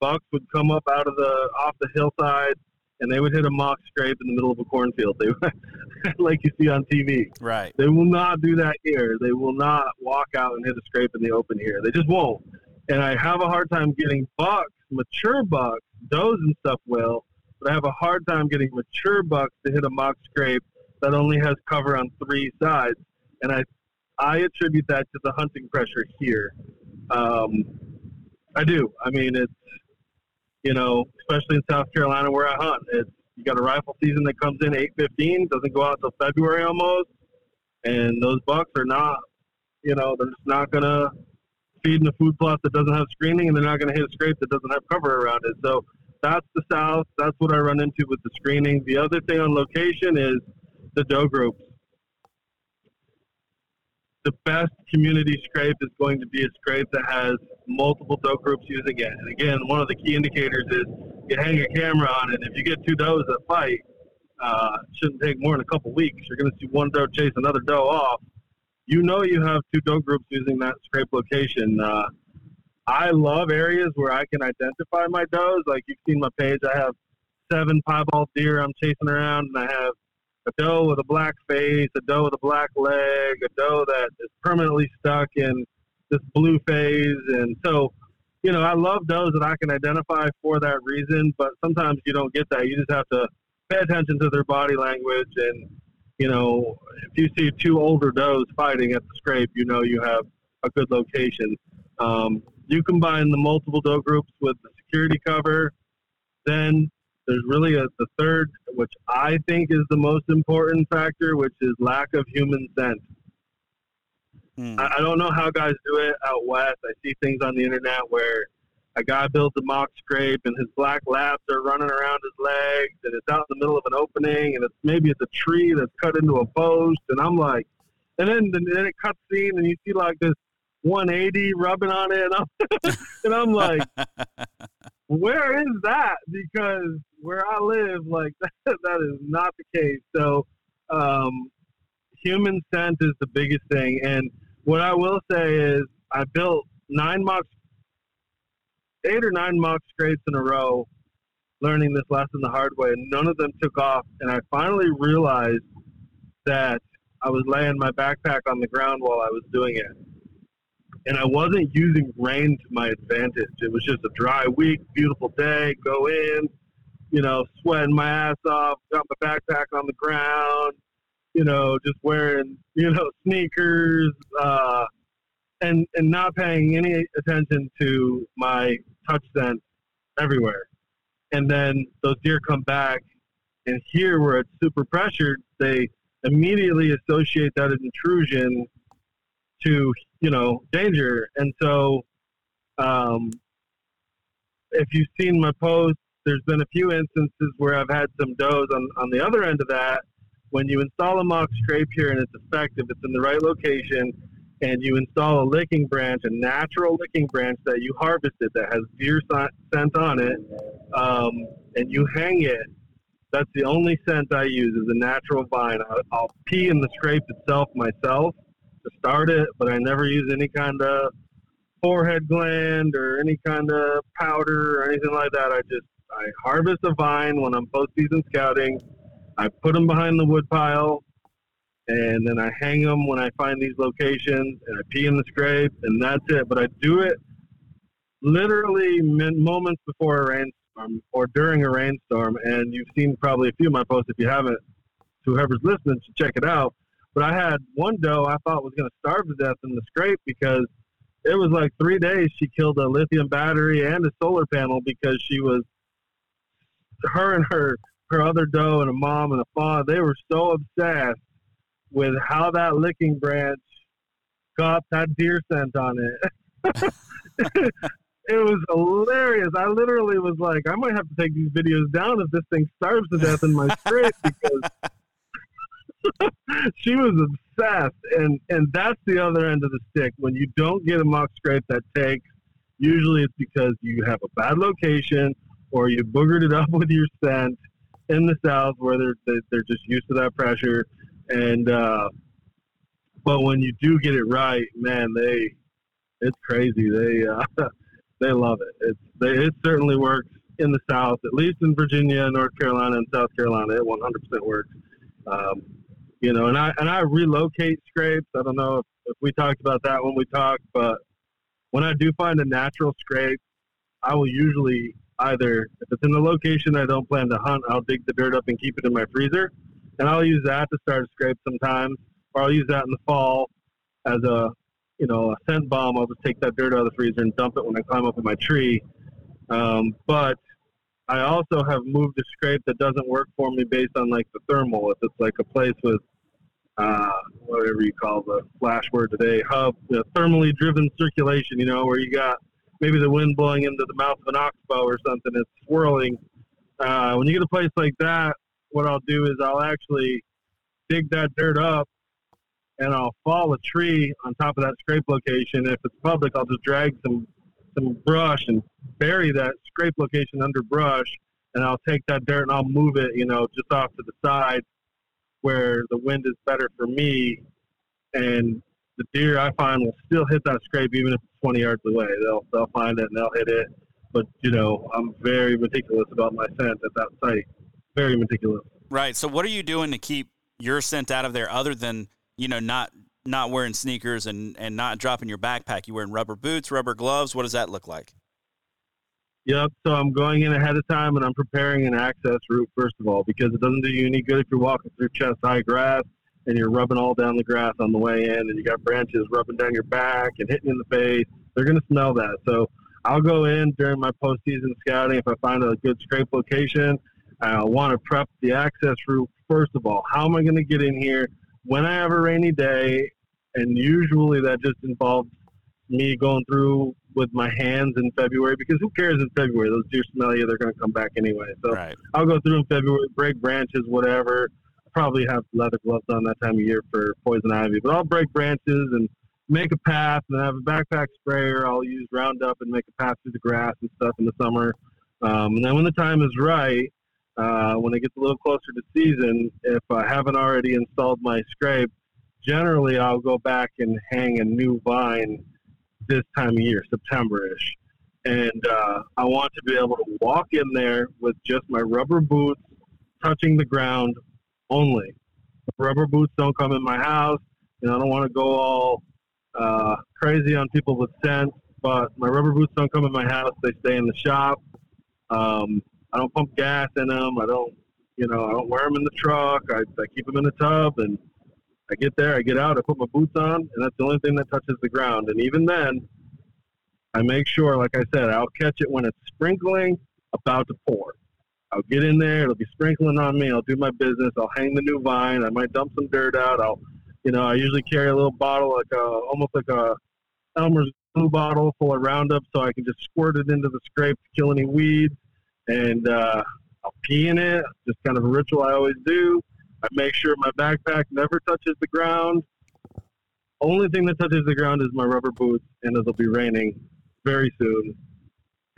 S3: bucks would come up out of the off the hillside and they would hit a mock scrape in the middle of a cornfield. They like you see on TV.
S2: Right.
S3: They will not do that here. They will not walk out and hit a scrape in the open here. They just won't. And I have a hard time getting bucks, mature bucks, does and stuff will, but I have a hard time getting mature bucks to hit a mock scrape that only has cover on three sides. And I I attribute that to the hunting pressure here. Um, I do. I mean, it's you know, especially in South Carolina where I hunt. It's you got a rifle season that comes in eight fifteen, doesn't go out till February almost, and those bucks are not, you know, they're just not gonna feed in a food plot that doesn't have screening, and they're not gonna hit a scrape that doesn't have cover around it. So that's the South. That's what I run into with the screening. The other thing on location is the doe groups the best community scrape is going to be a scrape that has multiple doe groups using it. And again, one of the key indicators is you hang a camera on it. If you get two does that fight, uh, shouldn't take more than a couple weeks. You're going to see one doe chase another doe off. You know you have two doe groups using that scrape location. Uh, I love areas where I can identify my does. Like you've seen my page, I have seven piebald deer I'm chasing around, and I have a doe with a black face, a doe with a black leg, a doe that is permanently stuck in this blue phase. And so, you know, I love does that I can identify for that reason, but sometimes you don't get that. You just have to pay attention to their body language. And, you know, if you see two older does fighting at the scrape, you know you have a good location. Um, you combine the multiple doe groups with the security cover, then there's really a, the third, which I think is the most important factor, which is lack of human scent. Hmm. I, I don't know how guys do it out west. I see things on the internet where a guy builds a mock scrape and his black laps are running around his legs and it's out in the middle of an opening and it's maybe it's a tree that's cut into a post and I'm like, and then then it cuts scene and you see like this 180 rubbing on it and I'm, and I'm like, where is that? Because where I live, like that, that is not the case. So, um, human scent is the biggest thing. And what I will say is, I built nine mock, eight or nine mock scrapes in a row, learning this lesson the hard way. And none of them took off. And I finally realized that I was laying my backpack on the ground while I was doing it. And I wasn't using rain to my advantage. It was just a dry week, beautiful day, go in, you know, sweating my ass off, got my backpack on the ground, you know, just wearing, you know, sneakers, uh, and and not paying any attention to my touch scent everywhere. And then those deer come back, and here where it's super pressured, they immediately associate that intrusion to you know danger. And so, um, if you've seen my post, there's been a few instances where I've had some does on on the other end of that. When you install a mock scrape here and it's effective, it's in the right location, and you install a licking branch, a natural licking branch that you harvested that has deer scent on it, um, and you hang it. That's the only scent I use is a natural vine. I'll, I'll pee in the scrape itself myself to start it, but I never use any kind of forehead gland or any kind of powder or anything like that. I just I harvest a vine when I'm postseason scouting. I put them behind the woodpile and then I hang them when I find these locations, and I pee in the scrape, and that's it. But I do it literally moments before a rainstorm or during a rainstorm, and you've seen probably a few of my posts. If you haven't, whoever's listening should check it out. But I had one doe I thought was going to starve to death in the scrape because it was like three days she killed a lithium battery and a solar panel because she was her and her her other doe and a mom and a fawn. They were so obsessed with how that licking branch got that deer scent on it. it was hilarious. I literally was like, I might have to take these videos down if this thing starves to death in my scrape because she was obsessed. And and that's the other end of the stick. When you don't get a mock scrape that takes, usually it's because you have a bad location or you boogered it up with your scent in the south where they're they're just used to that pressure and uh, but when you do get it right, man, they it's crazy. They uh, they love it. It's they, it certainly works in the South, at least in Virginia, North Carolina, and South Carolina. It 100% works. Um, you know, and I and I relocate scrapes. I don't know if, if we talked about that when we talked, but when I do find a natural scrape, I will usually either if it's in the location I don't plan to hunt, I'll dig the dirt up and keep it in my freezer and I'll use that to start a scrape sometimes, or I'll use that in the fall as a you know a scent bomb. I'll just take that dirt out of the freezer and dump it when I climb up in my tree. Um, but I also have moved a scrape that doesn't work for me based on like the thermal. If it's like a place with uh, whatever you call the flash word today, hub, know, thermally driven circulation, you know, where you got maybe the wind blowing into the mouth of an oxbow or something, it's swirling. Uh, when you get a place like that, what I'll do is I'll actually dig that dirt up and I'll fall a tree on top of that scrape location. If it's public, I'll just drag some some brush and bury that scrape location under brush, and I'll take that dirt and I'll move it, you know, just off to the side where the wind is better for me, and the deer I find will still hit that scrape even if it's 20 yards away. They'll they'll find it and they'll hit it. But you know, I'm very meticulous about my scent at that site very meticulous.
S2: Right. So, what are you doing to keep your scent out of there, other than you know not not wearing sneakers and and not dropping your backpack? You wearing rubber boots, rubber gloves? What does that look like?
S3: Yep. So I'm going in ahead of time and I'm preparing an access route first of all because it doesn't do you any good if you're walking through chest high grass and you're rubbing all down the grass on the way in and you got branches rubbing down your back and hitting in the face. They're going to smell that. So I'll go in during my postseason scouting if I find a good scrape location. I want to prep the access route first of all. How am I going to get in here when I have a rainy day? And usually that just involves me going through with my hands in February because who cares in February? Those deer smell you, they're going to come back anyway. So right. I'll go through in February, break branches, whatever. Probably have leather gloves on that time of year for poison ivy, but I'll break branches and make a path and I have a backpack sprayer. I'll use Roundup and make a path through the grass and stuff in the summer. Um, and then when the time is right, uh, when it gets a little closer to season, if I haven't already installed my scrape, generally I'll go back and hang a new vine this time of year, September-ish. And uh, I want to be able to walk in there with just my rubber boots touching the ground only. Rubber boots don't come in my house, and I don't want to go all uh, crazy on people with scent, but my rubber boots don't come in my house. They stay in the shop. Um, I don't pump gas in them. I don't, you know, I don't wear them in the truck. I, I keep them in the tub, and I get there, I get out, I put my boots on, and that's the only thing that touches the ground. And even then, I make sure, like I said, I'll catch it when it's sprinkling, about to pour. I'll get in there, it'll be sprinkling on me. I'll do my business. I'll hang the new vine. I might dump some dirt out. I'll, you know, I usually carry a little bottle, like a, almost like a Elmer's glue bottle full of Roundup, so I can just squirt it into the scrape to kill any weeds. And uh, I'll pee in it, just kind of a ritual I always do. I make sure my backpack never touches the ground. Only thing that touches the ground is my rubber boots, and it'll be raining very soon.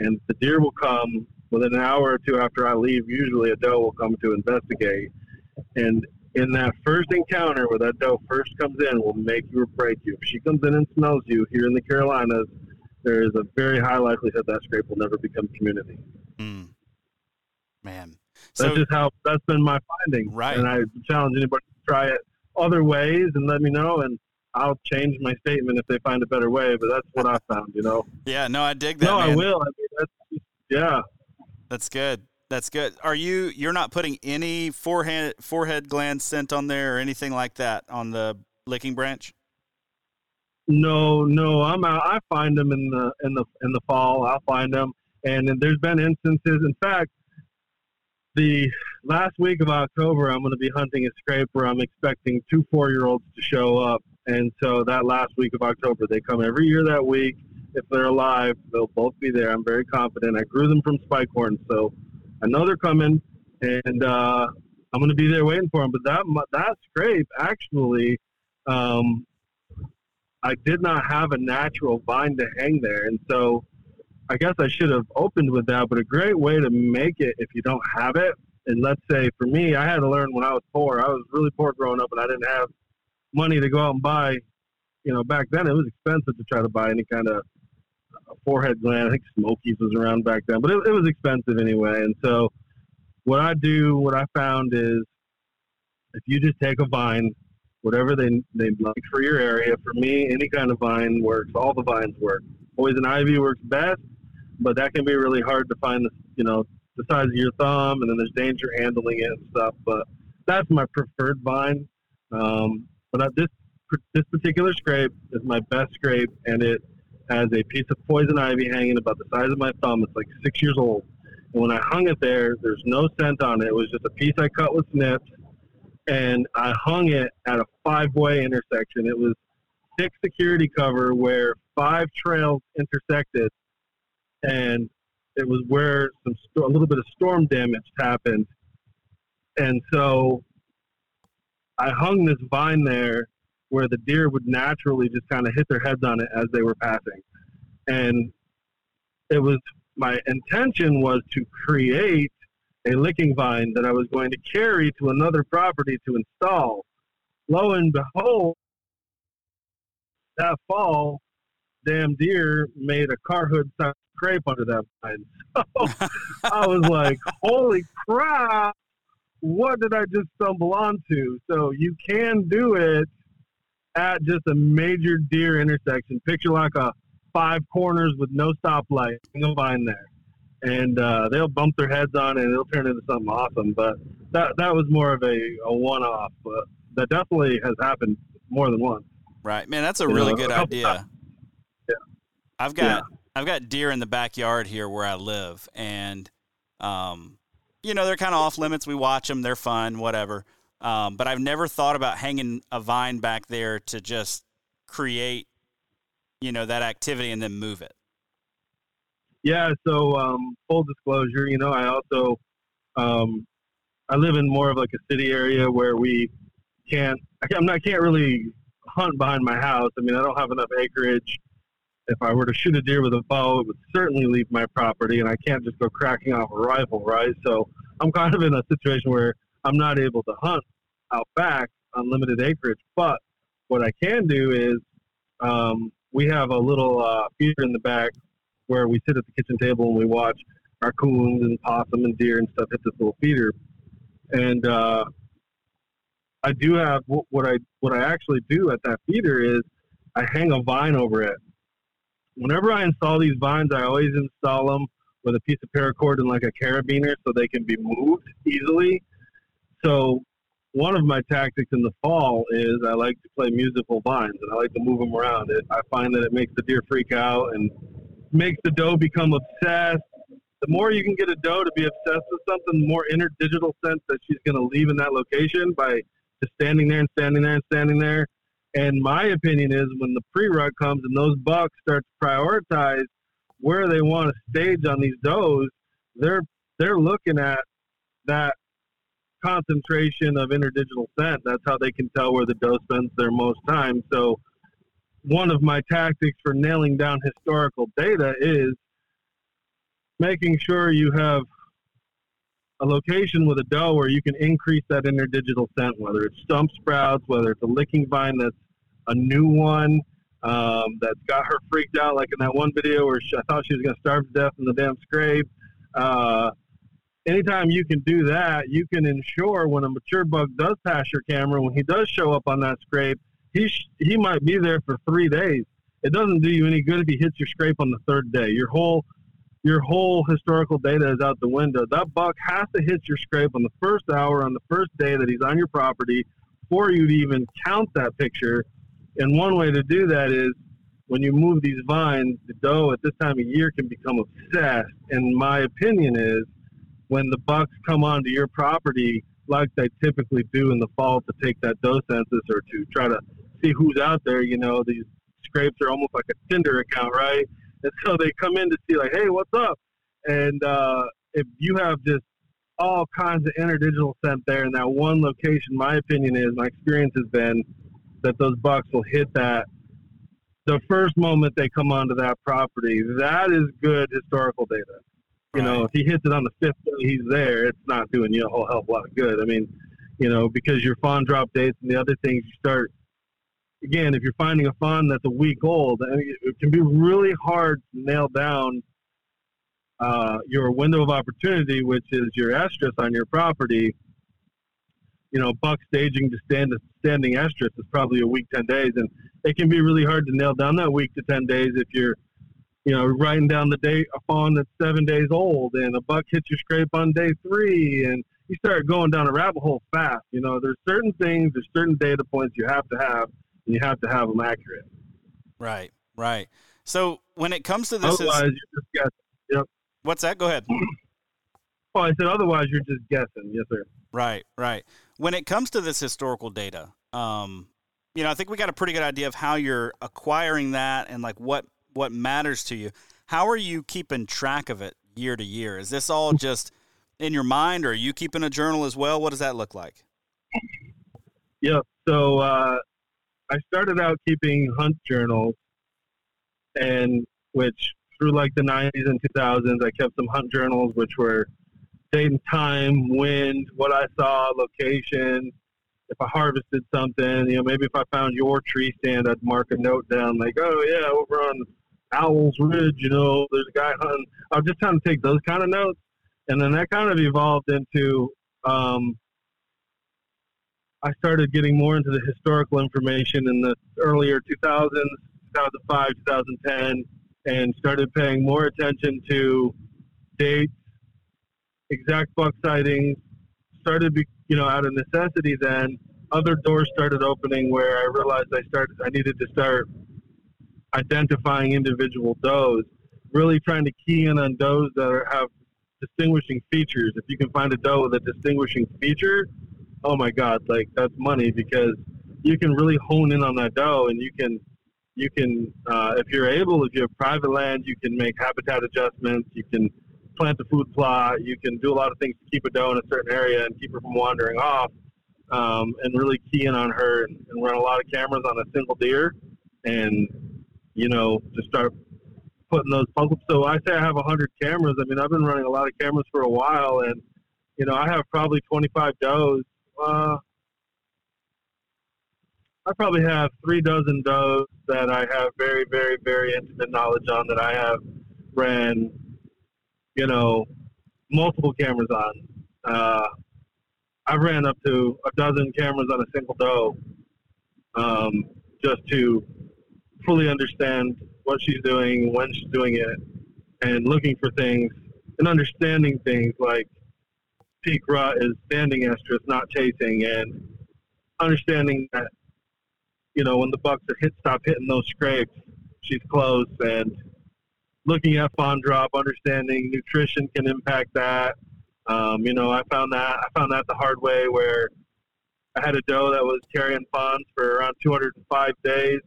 S3: And the deer will come within an hour or two after I leave. Usually, a doe will come to investigate. And in that first encounter where that doe first comes in, will make you or break you. If she comes in and smells you here in the Carolinas, there is a very high likelihood that scrape will never become community.
S2: Mm. Man,
S3: so, that's just how that's been my finding.
S2: Right.
S3: And I challenge anybody to try it other ways and let me know. And I'll change my statement if they find a better way. But that's what I found. You know.
S2: Yeah. No, I dig that.
S3: No,
S2: man.
S3: I will. I mean, that's just, yeah.
S2: That's good. That's good. Are you you're not putting any forehead forehead gland scent on there or anything like that on the licking branch?
S3: No, no. I'm out. I find them in the in the in the fall. I'll find them, and there's been instances. In fact, the last week of October, I'm going to be hunting a scrape where I'm expecting two four year olds to show up. And so that last week of October, they come every year that week. If they're alive, they'll both be there. I'm very confident. I grew them from spike horns, so I know they're coming, and uh, I'm going to be there waiting for them. But that that scrape actually, um, I did not have a natural vine to hang there, and so I guess I should have opened with that. But a great way to make it if you don't have it, and let's say for me, I had to learn when I was poor. I was really poor growing up, and I didn't have money to go out and buy. You know, back then it was expensive to try to buy any kind of uh, forehead gland. I think Smokies was around back then, but it, it was expensive anyway. And so, what I do, what I found is, if you just take a vine, whatever they they like for your area. For me, any kind of vine works. All the vines work. Poison ivy works best, but that can be really hard to find. The you know the size of your thumb, and then there's danger handling it and stuff. But that's my preferred vine. Um, but this this particular scrape is my best scrape, and it has a piece of poison ivy hanging about the size of my thumb. It's like six years old. And when I hung it there, there's no scent on it. It was just a piece I cut with snips, and I hung it at a five-way intersection. It was thick security cover where five trails intersected, and it was where some a little bit of storm damage happened. And so I hung this vine there where the deer would naturally just kind of hit their heads on it as they were passing. And it was my intention was to create a licking vine that I was going to carry to another property to install. Lo and behold, that fall, damn deer made a car hood size scrape under that vine. So I was like, holy crap, what did I just stumble onto? So you can do it at just a major deer intersection. Picture like a five corners with no stoplight, a vine there, and uh, they'll bump their heads on it, and it'll turn into something awesome. But that that was more of a, a one off, but that definitely has happened more than once.
S2: Right, man. That's a you really know, good idea.
S3: Yeah,
S2: I've got yeah. I've got deer in the backyard here where I live, and um, you know they're kind of off limits. We watch them; they're fun, whatever. Um, but I've never thought about hanging a vine back there to just create, you know, that activity and then move it.
S3: Yeah. So um, full disclosure, you know, I also um, I live in more of like a city area where we can't. I'm not can't really hunt behind my house. I mean, I don't have enough acreage. If I were to shoot a deer with a bow, it would certainly leave my property, and I can't just go cracking off a rifle, right? So I'm kind of in a situation where I'm not able to hunt out back on limited acreage. But what I can do is um, we have a little uh, feeder in the back where we sit at the kitchen table and we watch raccoons and possum and deer and stuff hit this little feeder. And uh, I do have what I what I actually do at that feeder is I hang a vine over it. Whenever I install these vines, I always install them with a piece of paracord and like a carabiner so they can be moved easily. So one of my tactics in the fall is I like to play musical vines and I like to move them around. It, I find that it makes the deer freak out and makes the doe become obsessed. The more you can get a doe to be obsessed with something, the more interdigital scents that she's going to leave in that location by just standing there and standing there and standing there. And my opinion is when the pre-rut comes and those bucks start to prioritize where they want to stage on these does, they're they're looking at that concentration of interdigital scent. That's how they can tell where the doe spends their most time. So one of my tactics for nailing down historical data is making sure you have a location with a doe where you can increase that interdigital scent, whether it's stump sprouts, whether it's a licking vine that's a new one um, that's got her freaked out, like in that one video where she, I thought she was going to starve to death in the damn scrape. Uh, anytime you can do that, you can ensure when a mature buck does pass your camera, when he does show up on that scrape, he sh- he might be there for three days. It doesn't do you any good if he hits your scrape on the third day. Your whole your whole historical data is out the window. That buck has to hit your scrape on the first hour on the first day that he's on your property for you to even count that picture. And one way to do that is when you move these vines, the doe at this time of year can become obsessed. And my opinion is when the bucks come onto your property, like they typically do in the fall to take that doe census or to try to see who's out there, you know, these scrapes are almost like a Tinder account, right? And so they come in to see, like, hey, what's up? And uh, if you have just all kinds of interdigital scent there in that one location, my opinion is, my experience has been that those bucks will hit that the first moment they come onto that property. That is good historical data. You know, if he hits it on the fifth day he's there, it's not doing you a whole hell of a lot of good. I mean, you know, because your fawn drop dates and the other things you start again, if you're finding a fawn that's a week old, I mean, it can be really hard to nail down uh, your window of opportunity, which is your estrus on your property. You know, buck staging to stand standing estrus is probably a week, ten days, and it can be really hard to nail down that week to ten days if you're, you know, writing down the date a fawn that's seven days old, and a buck hits your scrape on day three, and you start going down a rabbit hole fast. You know, there's certain things, there's certain data points you have to have you have to have them accurate.
S2: Right, right. So when it comes to this,
S3: otherwise is, you're just guessing. Yep.
S2: What's that? Go ahead.
S3: Well, I said otherwise you're just guessing. Yes, sir.
S2: Right, right. When it comes to this historical data, um, you know, I think we got a pretty good idea of how you're acquiring that and like what what matters to you. How are you keeping track of it year to year? Is this all just in your mind, or are you keeping a journal as well? What does that look like?
S3: Yep. So uh, I started out keeping hunt journals, and which through like the 90s and 2000s, I kept some hunt journals, which were date and time, wind, what I saw, location. If I harvested something, you know, maybe if I found your tree stand, I'd mark a note down like, oh yeah, over on Owl's Ridge, you know, there's a guy hunting. I was just trying to take those kind of notes, and then that kind of evolved into um, I started getting more into the historical information in the earlier 2000s, 2005, 2010, and started paying more attention to dates, exact buck sightings. Started, be, you know, out of necessity. Then other doors started opening where I realized I started. I needed to start identifying individual does. Really trying to key in on does that are, have distinguishing features. If you can find a doe with a distinguishing feature, oh my god, like that's money because you can really hone in on that doe and you can you can uh, if you're able if you have private land you can make habitat adjustments you can plant a food plot you can do a lot of things to keep a doe in a certain area and keep her from wandering off um, and really key in on her and, and run a lot of cameras on a single deer and you know to start putting those puzzles. So i say i have 100 cameras. I mean i've been running a lot of cameras for a while and you know i have probably 25 does uh, I probably have three dozen does that I have very, very, very intimate knowledge on that I have ran, you know, multiple cameras on. Uh, I've ran up to a dozen cameras on a single doe um, just to fully understand what she's doing, when she's doing it, and looking for things and understanding things like rut is standing estrus, not chasing, and understanding that you know when the bucks are hit, stop hitting those scrapes, she's close, and looking at fawn drop, understanding nutrition can impact that. Um, you know, I found that I found that the hard way where I had a doe that was carrying fawns for around 205 days.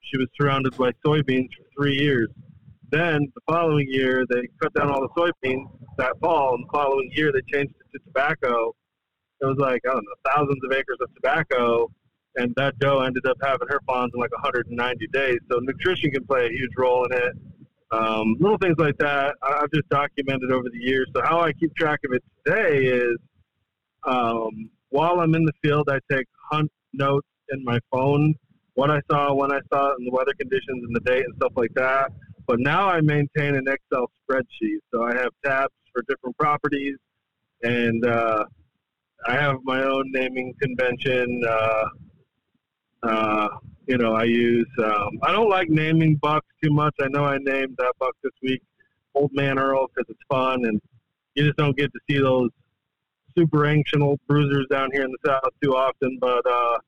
S3: She was surrounded by soybeans for three years. Then the following year, they cut down all the soybeans that fall, and the following year they changed it to tobacco. It was like I don't know, thousands of acres of tobacco, and that doe ended up having her fawns in like 190 days. So nutrition can play a huge role in it. Um, little things like that I've just documented over the years. So how I keep track of it today is um, while I'm in the field, I take hunt notes in my phone, what I saw, when I saw it, and the weather conditions and the date and stuff like that. But now I maintain an Excel spreadsheet. So I have tabs for different properties, and uh, I have my own naming convention. Uh, uh, you know, I use. Um, I don't like naming bucks too much. I know I named that buck this week, Old Man Earl, because it's fun, and you just don't get to see those super ancient old bruisers down here in the south too often. But uh,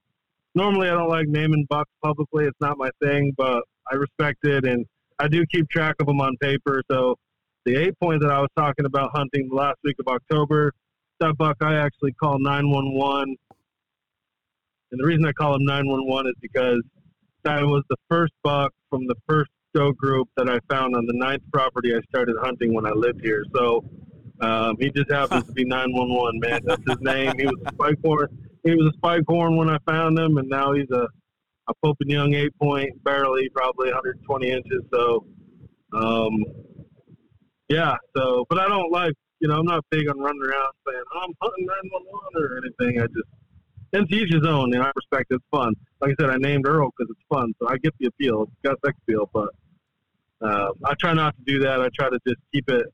S3: normally, I don't like naming bucks publicly. It's not my thing, but I respect it, and I do keep track of them on paper. So the eight point that I was talking about hunting the last week of October, that buck I actually call 911 and the reason I call him 911 is because that was the first buck from the first doe group that I found on the ninth property I started hunting when I lived here. So um, he just happens to be 911, man. That's his name. He was a spike horn. He was a spike horn when I found him, and now he's a, a Pope and Young eight point, barely, probably 120 inches. So, um, yeah. So, but I don't like, you know, I'm not big on running around saying I'm hunting 911 or anything. I just and to each his own, and I respect. It's fun. Like I said, I named Earl because it's fun, so I get the appeal. It's got sex appeal, but um, I try not to do that. I try to just keep it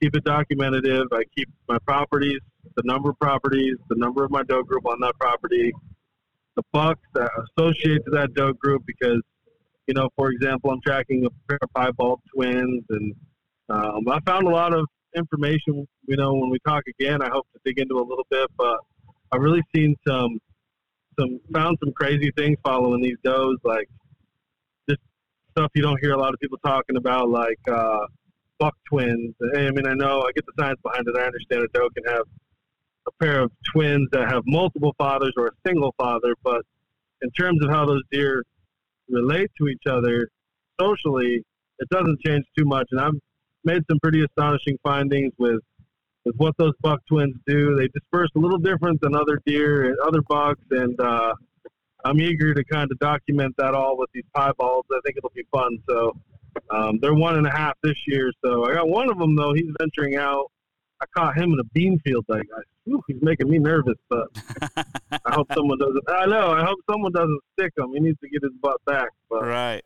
S3: keep it documentative. I keep my properties, the number of properties, the number of my doe group on that property, the bucks that associate to that doe group because, you know, for example, I'm tracking a pair of piebald twins, and um, I found a lot of information. You know, when we talk again, I hope to dig into a little bit, but I've really seen some some found some crazy things following these does, like just stuff you don't hear a lot of people talking about, like uh, buck twins. Hey, I mean, I know I get the science behind it. I understand a doe can have a pair of twins that have multiple fathers or a single father, but in terms of how those deer relate to each other socially, it doesn't change too much. And I've made some pretty astonishing findings with with what those buck twins do. They disperse a little different than other deer and other bucks, and uh, I'm eager to kind of document that all with these piebalds. I think it'll be fun. So um, they're one and a half this year. So I got one of them though. He's venturing out. I caught him in a bean field. Like, I, he's making me nervous, but I hope someone doesn't. I know. I hope someone doesn't stick him. He needs to get his butt back. But.
S2: Right,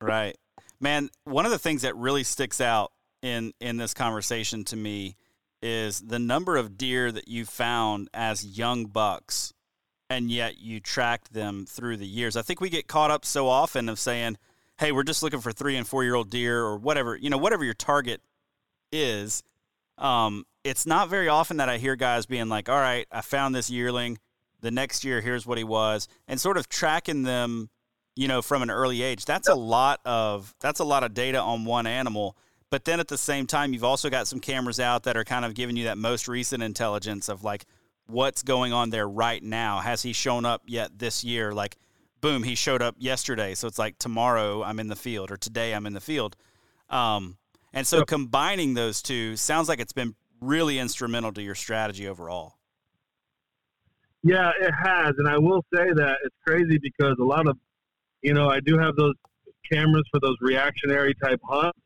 S2: right, man. One of the things that really sticks out in in this conversation to me is the number of deer that you found as young bucks and yet you tracked them through the years. I think we get caught up so often of saying, "Hey, we're just looking for 3 and 4-year-old deer or whatever, you know, whatever your target is." Um, it's not very often that I hear guys being like, "All right, I found this yearling. The next year here's what he was." And sort of tracking them, you know, from an early age. That's a lot of that's a lot of data on one animal but then at the same time, you've also got some cameras out that are kind of giving you that most recent intelligence of like what's going on there right now. Has he shown up yet this year? Like, boom, he showed up yesterday. So it's like tomorrow I'm in the field or today I'm in the field. Um, and so yep. combining those two sounds like it's been really instrumental to your strategy overall.
S3: Yeah, it has. And I will say that it's crazy because a lot of, you know, I do have those cameras for those reactionary type hunts.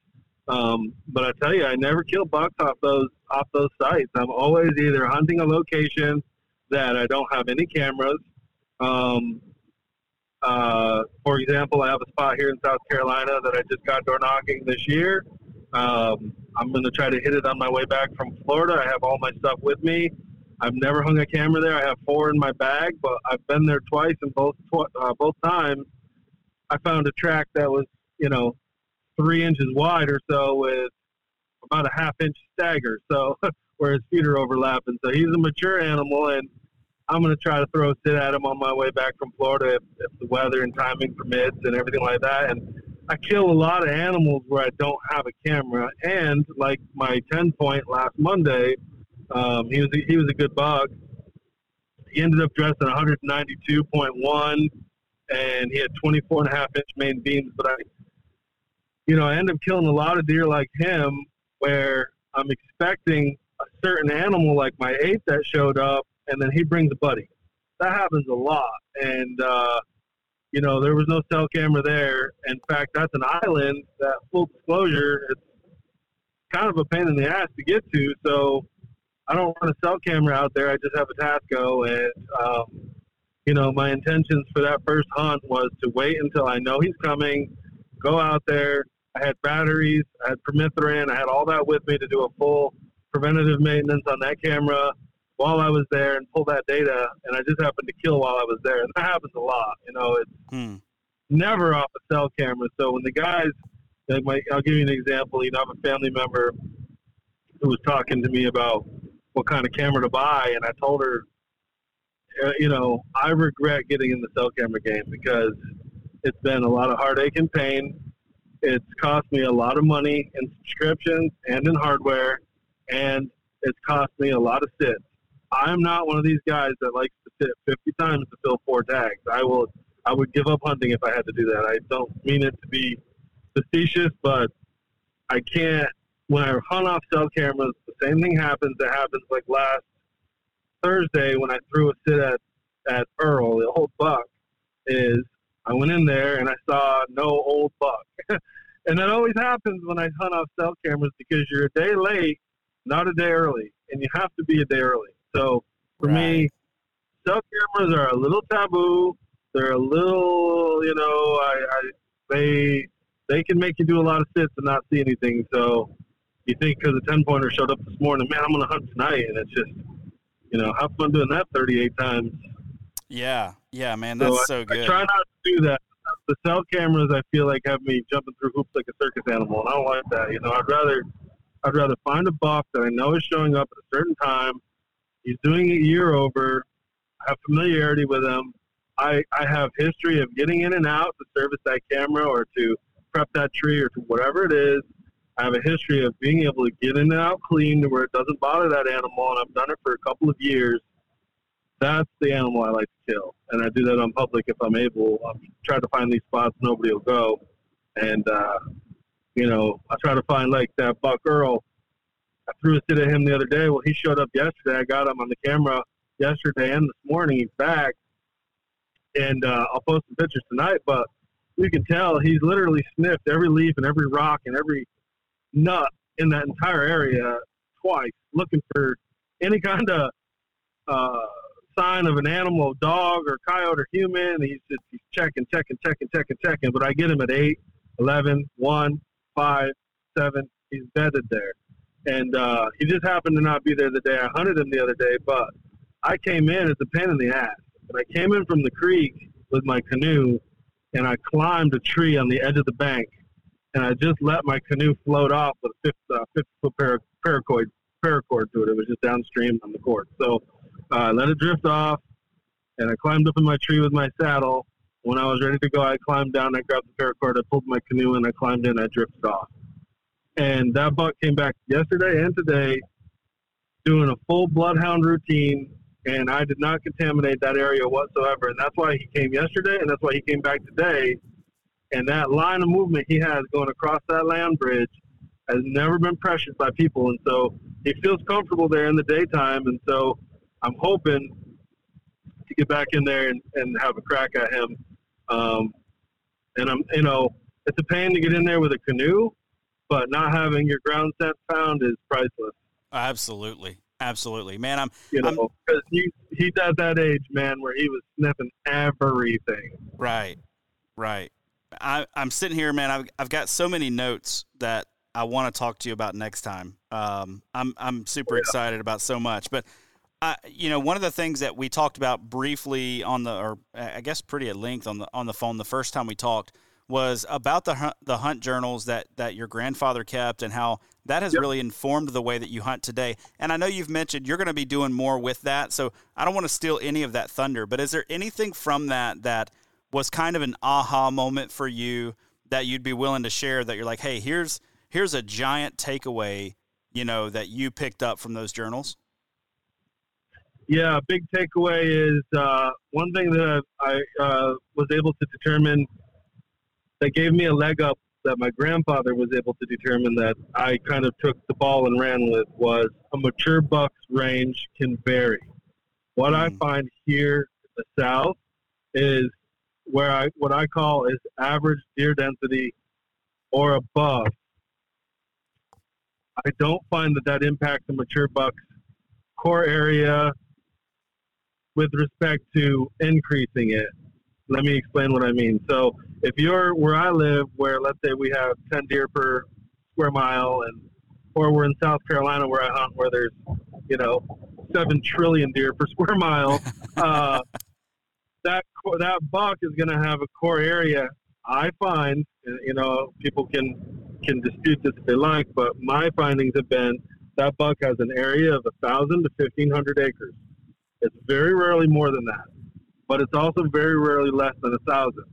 S3: Um, but I tell you, I never kill bucks off those off those sites. I'm always either hunting a location that I don't have any cameras. Um, uh, for example, I have a spot here in South Carolina that I just got door knocking this year. Um, I'm going to try to hit it on my way back from Florida. I have all my stuff with me. I've never hung a camera there. I have four in my bag, but I've been there twice, and both tw- uh, both times I found a track that was, you know, three inches wide or so with about a half inch stagger. So where his feet are overlapping. So he's a mature animal, and I'm going to try to throw a sit at him on my way back from Florida if, if the weather and timing permits and everything like that. And I kill a lot of animals where I don't have a camera. And like my 10 point last Monday, um, he was a, he was a good bug. He ended up dressing 192.1, and he had 24 and a half inch main beams. But I, you know, I end up killing a lot of deer like him where I'm expecting a certain animal like my ape that showed up, and then he brings a buddy. That happens a lot, and uh, you know there was no cell camera there. In fact, that's an island that, full disclosure, it's kind of a pain in the ass to get to. So I don't want a cell camera out there. I just have a Tasco, and um, you know my intentions for that first hunt was to wait until I know he's coming, go out there. I had batteries, I had permethrin, I had all that with me to do a full preventative maintenance on that camera while I was there and pull that data. And I just happened to kill while I was there, and that happens a lot. You know, it's hmm. never off a cell camera. So when the guys, like my, I'll give you an example. You know, I have a family member who was talking to me about what kind of camera to buy, and I told her, uh, you know, I regret getting in the cell camera game because it's been a lot of heartache and pain. It's cost me a lot of money in subscriptions and in hardware and it's cost me a lot of sits. I'm not one of these guys that likes to sit 50 times to fill four tags. I will, I would give up hunting if I had to do that. I don't mean it to be facetious, but I can't. When I hunt off cell cameras, the same thing happens. That happens like last Thursday when I threw a sit at at Earl, the old buck. Is I went in there and I saw no old buck, and that always happens when I hunt off cell cameras because you're a day late not a day early, and you have to be a day early. So for right. me, cell cameras are a little taboo. They're a little, you know, I, I they they can make you do a lot of sits and not see anything. So you think because a ten pointer showed up this morning, man, I'm going to hunt tonight, and it's just, you know, have fun doing that 38 times.
S2: Yeah, yeah, man, that's so, so
S3: I,
S2: good.
S3: I try not to do that. The cell cameras, I feel like, have me jumping through hoops like a circus animal, and I don't like that. You know, I'd rather I'd rather find a buck that I know is showing up at a certain time. He's doing it year over. I have familiarity with him. I, I have history of getting in and out to service that camera or to prep that tree or to whatever it is. I have a history of being able to get in and out clean to where it doesn't bother that animal, and I've done it for a couple of years. That's the animal I like to kill, and I do that on public if I'm able. I'm trying to find these spots nobody will go, and uh, you know, I try to find like that Buck Earl. I threw a sit at him the other day. Well, he showed up yesterday. I got him on the camera yesterday and this morning. He's back, and uh, I'll post some pictures tonight. But you can tell he's literally sniffed every leaf and every rock and every nut in that entire area twice, looking for any kind of uh, sign of an animal, dog or coyote or human. He's just he's checking, checking, checking, checking, checking. But I get him at eight, eleven, one, five, seven. He's bedded there. And uh, he just happened to not be there the day I hunted him the other day. But I came in as a pain in the ass. And I came in from the creek with my canoe, and I climbed a tree on the edge of the bank. And I just let my canoe float off with a 50, uh, 50 foot para- paracord, paracord to it. It was just downstream on the cord. So uh, I let it drift off, and I climbed up in my tree with my saddle when I was ready to go, I climbed down, I grabbed the paracord, I pulled my canoe, and I climbed in, I drifted off. And that buck came back yesterday and today doing a full bloodhound routine, and I did not contaminate that area whatsoever. And that's why he came yesterday, and that's why he came back today. And that line of movement he has going across that land bridge has never been pressured by people. And so he feels comfortable there in the daytime. And so I'm hoping to get back in there and, and have a crack at him um, and I'm, you know, it's a pain to get in there with a canoe, but not having your ground scent found is priceless.
S2: Absolutely. Absolutely, man. I'm,
S3: you know, because he, he's at that age, man, where he was sniffing everything.
S2: Right, right. I, I'm sitting here, man. I've, I've got so many notes that I want to talk to you about next time. Um, I'm, I'm super yeah. excited about so much, but uh, you know, one of the things that we talked about briefly on the, or I guess pretty at length on the on the phone the first time we talked was about the hunt, the hunt journals that that your grandfather kept and how that has yep. really informed the way that you hunt today. And I know you've mentioned you're going to be doing more with that, so I don't want to steal any of that thunder. But is there anything from that that was kind of an aha moment for you that you'd be willing to share? That you're like, hey, here's here's a giant takeaway, you know, that you picked up from those journals.
S3: Yeah, big takeaway is uh, one thing that I uh, was able to determine that gave me a leg up that my grandfather was able to determine that I kind of took the ball and ran with was a mature buck's range can vary. What mm. I hmm. find here in the south is where I what I call is average deer density or above. I don't find that that impacts the mature buck's core area with respect to increasing it. Let me explain what I mean. So if you're where I live, where let's say we have 10 deer per square mile, and or we're in South Carolina where I hunt, where there's you know seven trillion deer per square mile, uh, that that buck is going to have a core area. I find, you know, people can can dispute this if they like, but my findings have been that buck has an area of a thousand to fifteen hundred acres. It's very rarely more than that but it's also very rarely less than a thousand.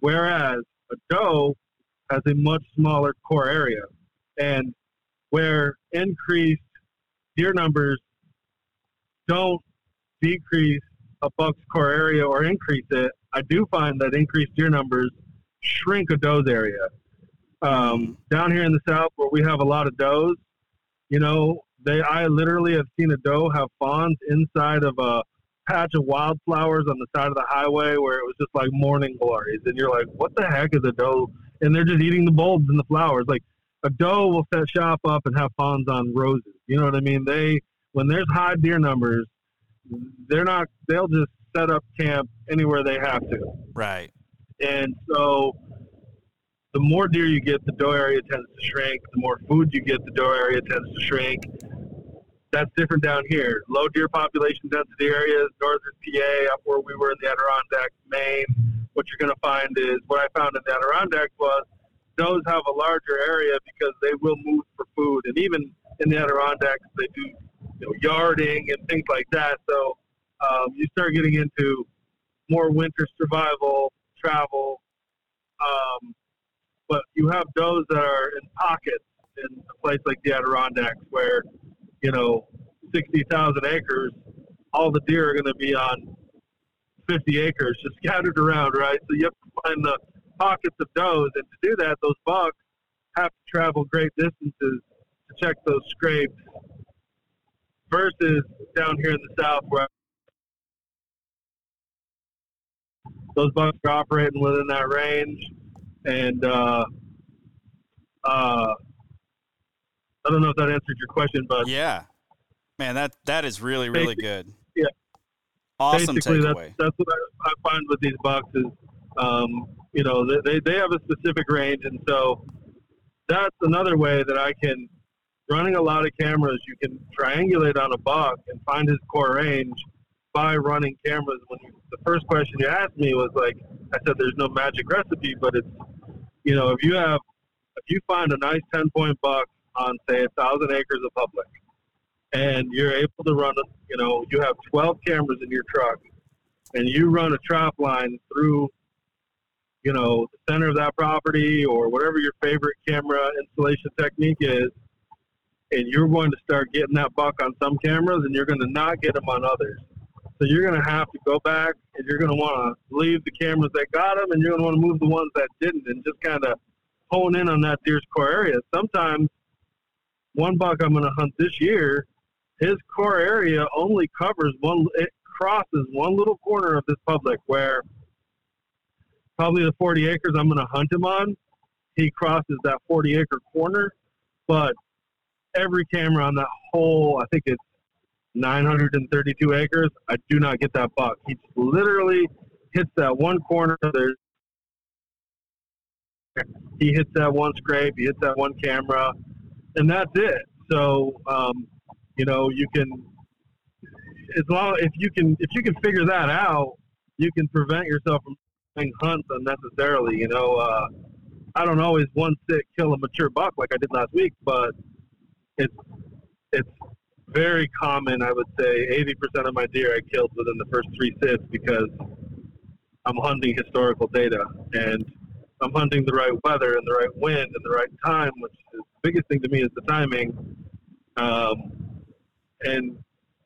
S3: Whereas a doe has a much smaller core area, and where increased deer numbers don't decrease a buck's core area or increase it, I do find that increased deer numbers shrink a doe's area. Um, down here in the south, where we have a lot of does, you know, they I literally have seen a doe have fawns inside of a patch of wildflowers on the side of the highway where it was just like morning glories, and you're like, what the heck is a doe? And they're just eating the bulbs and the flowers. Like a doe will set shop up and have fawns on roses. You know what I mean? They when there's high deer numbers, they're not. They'll just set up camp anywhere they have to.
S2: Right.
S3: And so the more deer you get, the doe area tends to shrink. The more food you get, the doe area tends to shrink that's different down here. Low deer population density areas, northern PA, up where we were in the Adirondacks, Maine. What you're going to find is what I found in the Adirondacks was those have a larger area because they will move for food, and even in the Adirondacks they do you know, yarding and things like that. So um, you start getting into more winter survival, travel. Um, but you have those that are in pockets in a place like the Adirondacks where you know, 60,000 acres, all the deer are going to be on 50 acres just scattered around, right? So you have to find the pockets of does. And to do that, those bucks have to travel great distances to check those scrapes versus down here in the south where those bucks are operating within that range. And, uh, uh, I don't know if that answered your question, but
S2: yeah, man, that that is really really good.
S3: Yeah,
S2: awesome
S3: Basically,
S2: takeaway.
S3: That's, that's what I, I, find with these boxes. Um, you know, they they have a specific range, and so that's another way that I can running a lot of cameras. You can triangulate on a buck and find his core range by running cameras. When you, the first question you asked me was like, I said, "There's no magic recipe, but it's you know, if you have if you find a nice ten point buck on say a thousand acres of public, and you're able to run, you know, you have 12 cameras in your truck, and you run a trap line through, you know, the center of that property or whatever your favorite camera installation technique is, and you're going to start getting that buck on some cameras, and you're going to not get them on others. So you're going to have to go back, and you're going to want to leave the cameras that got them, and you're going to want to move the ones that didn't, and just kind of hone in on that deer's core area. Sometimes one buck I'm going to hunt this year, his core area only covers one. It crosses one little corner of this public where probably the 40 acres I'm going to hunt him on. He crosses that 40 acre corner, but every camera on that whole, I think it's 932 acres. I do not get that buck. He literally hits that one corner. There's he hits that one scrape. He hits that one camera and that's it. So, um, you know, you can as long if you can if you can figure that out, you can prevent yourself from doing hunts unnecessarily. You know, uh, I don't always one sit kill a mature buck like I did last week, but it's it's very common. I would say eighty percent of my deer I killed within the first three sits because I'm hunting historical data and I'm hunting the right weather and the right wind and the right time, which is the biggest thing to me is the timing. Um, and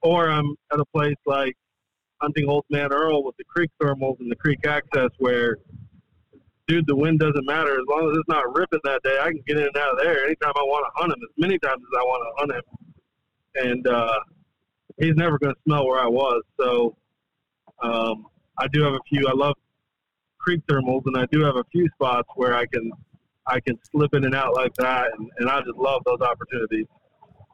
S3: or I'm at a place like hunting Old Man Earl with the creek thermals and the creek access where, dude, the wind doesn't matter. As long as it's not ripping that day, I can get in and out of there anytime I want to hunt him, as many times as I want to hunt him. And uh, he's never going to smell where I was. So um, I do have a few. I love creek thermals, and I do have a few spots where I can I can slip in and out like that, and, and I just love those opportunities.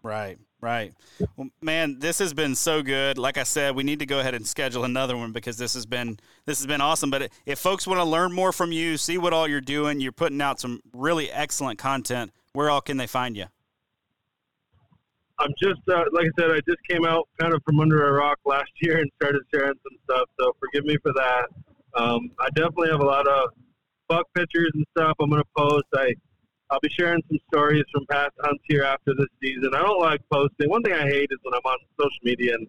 S2: Right. Right. Well, man, this has been so good. Like I said, we need to go ahead and schedule another one because this has been this has been awesome. But if folks want to learn more from you, see what all you're doing, you're putting out some really excellent content. Where all can they find you?
S3: I'm just uh, like I said, I just came out kind of from under a rock last year and started sharing some stuff. So forgive me for that. Um, I definitely have a lot of buck pictures and stuff I'm going to post. I I'll be sharing some stories from past hunts here after this season. I don't like posting. One thing I hate is when I'm on social media and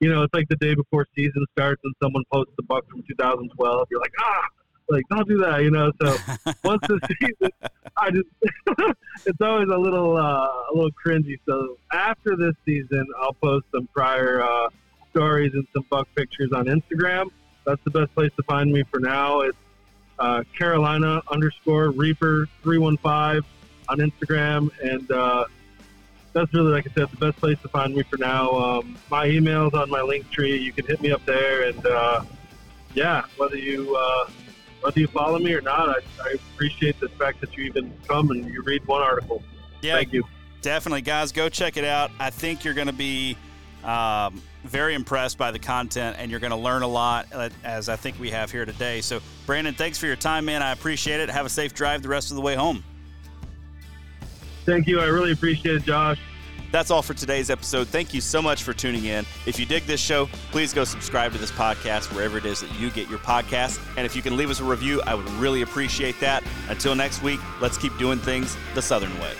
S3: you know it's like the day before season starts and someone posts a buck from 2012. You're like, ah, like don't do that, you know. So once the season, I just it's always a little uh, a little cringy. So after this season, I'll post some prior uh, stories and some buck pictures on Instagram. That's the best place to find me for now. It's uh, Carolina underscore Reaper three one five on Instagram, and uh, that's really, like I said, the best place to find me for now. Um, my email's on my Linktree. You can hit me up there, and uh, yeah, whether you uh, whether you follow me or not, I, I appreciate the fact that you even come and you read one article.
S2: Yeah,
S3: Thank you.
S2: Definitely, guys, go check it out. I think you're going to be um, very impressed by the content, and you're going to learn a lot, uh, as I think we have here today. So, Brandon, thanks for your time, man. I appreciate it. Have a safe drive the rest of the way home.
S3: Thank you. I really appreciate it, Josh.
S2: That's all for today's episode. Thank you so much for tuning in. If you dig this show, please go subscribe to this podcast wherever it is that you get your podcasts. And if you can leave us a review, I would really appreciate that. Until next week, let's keep doing things the Southern way.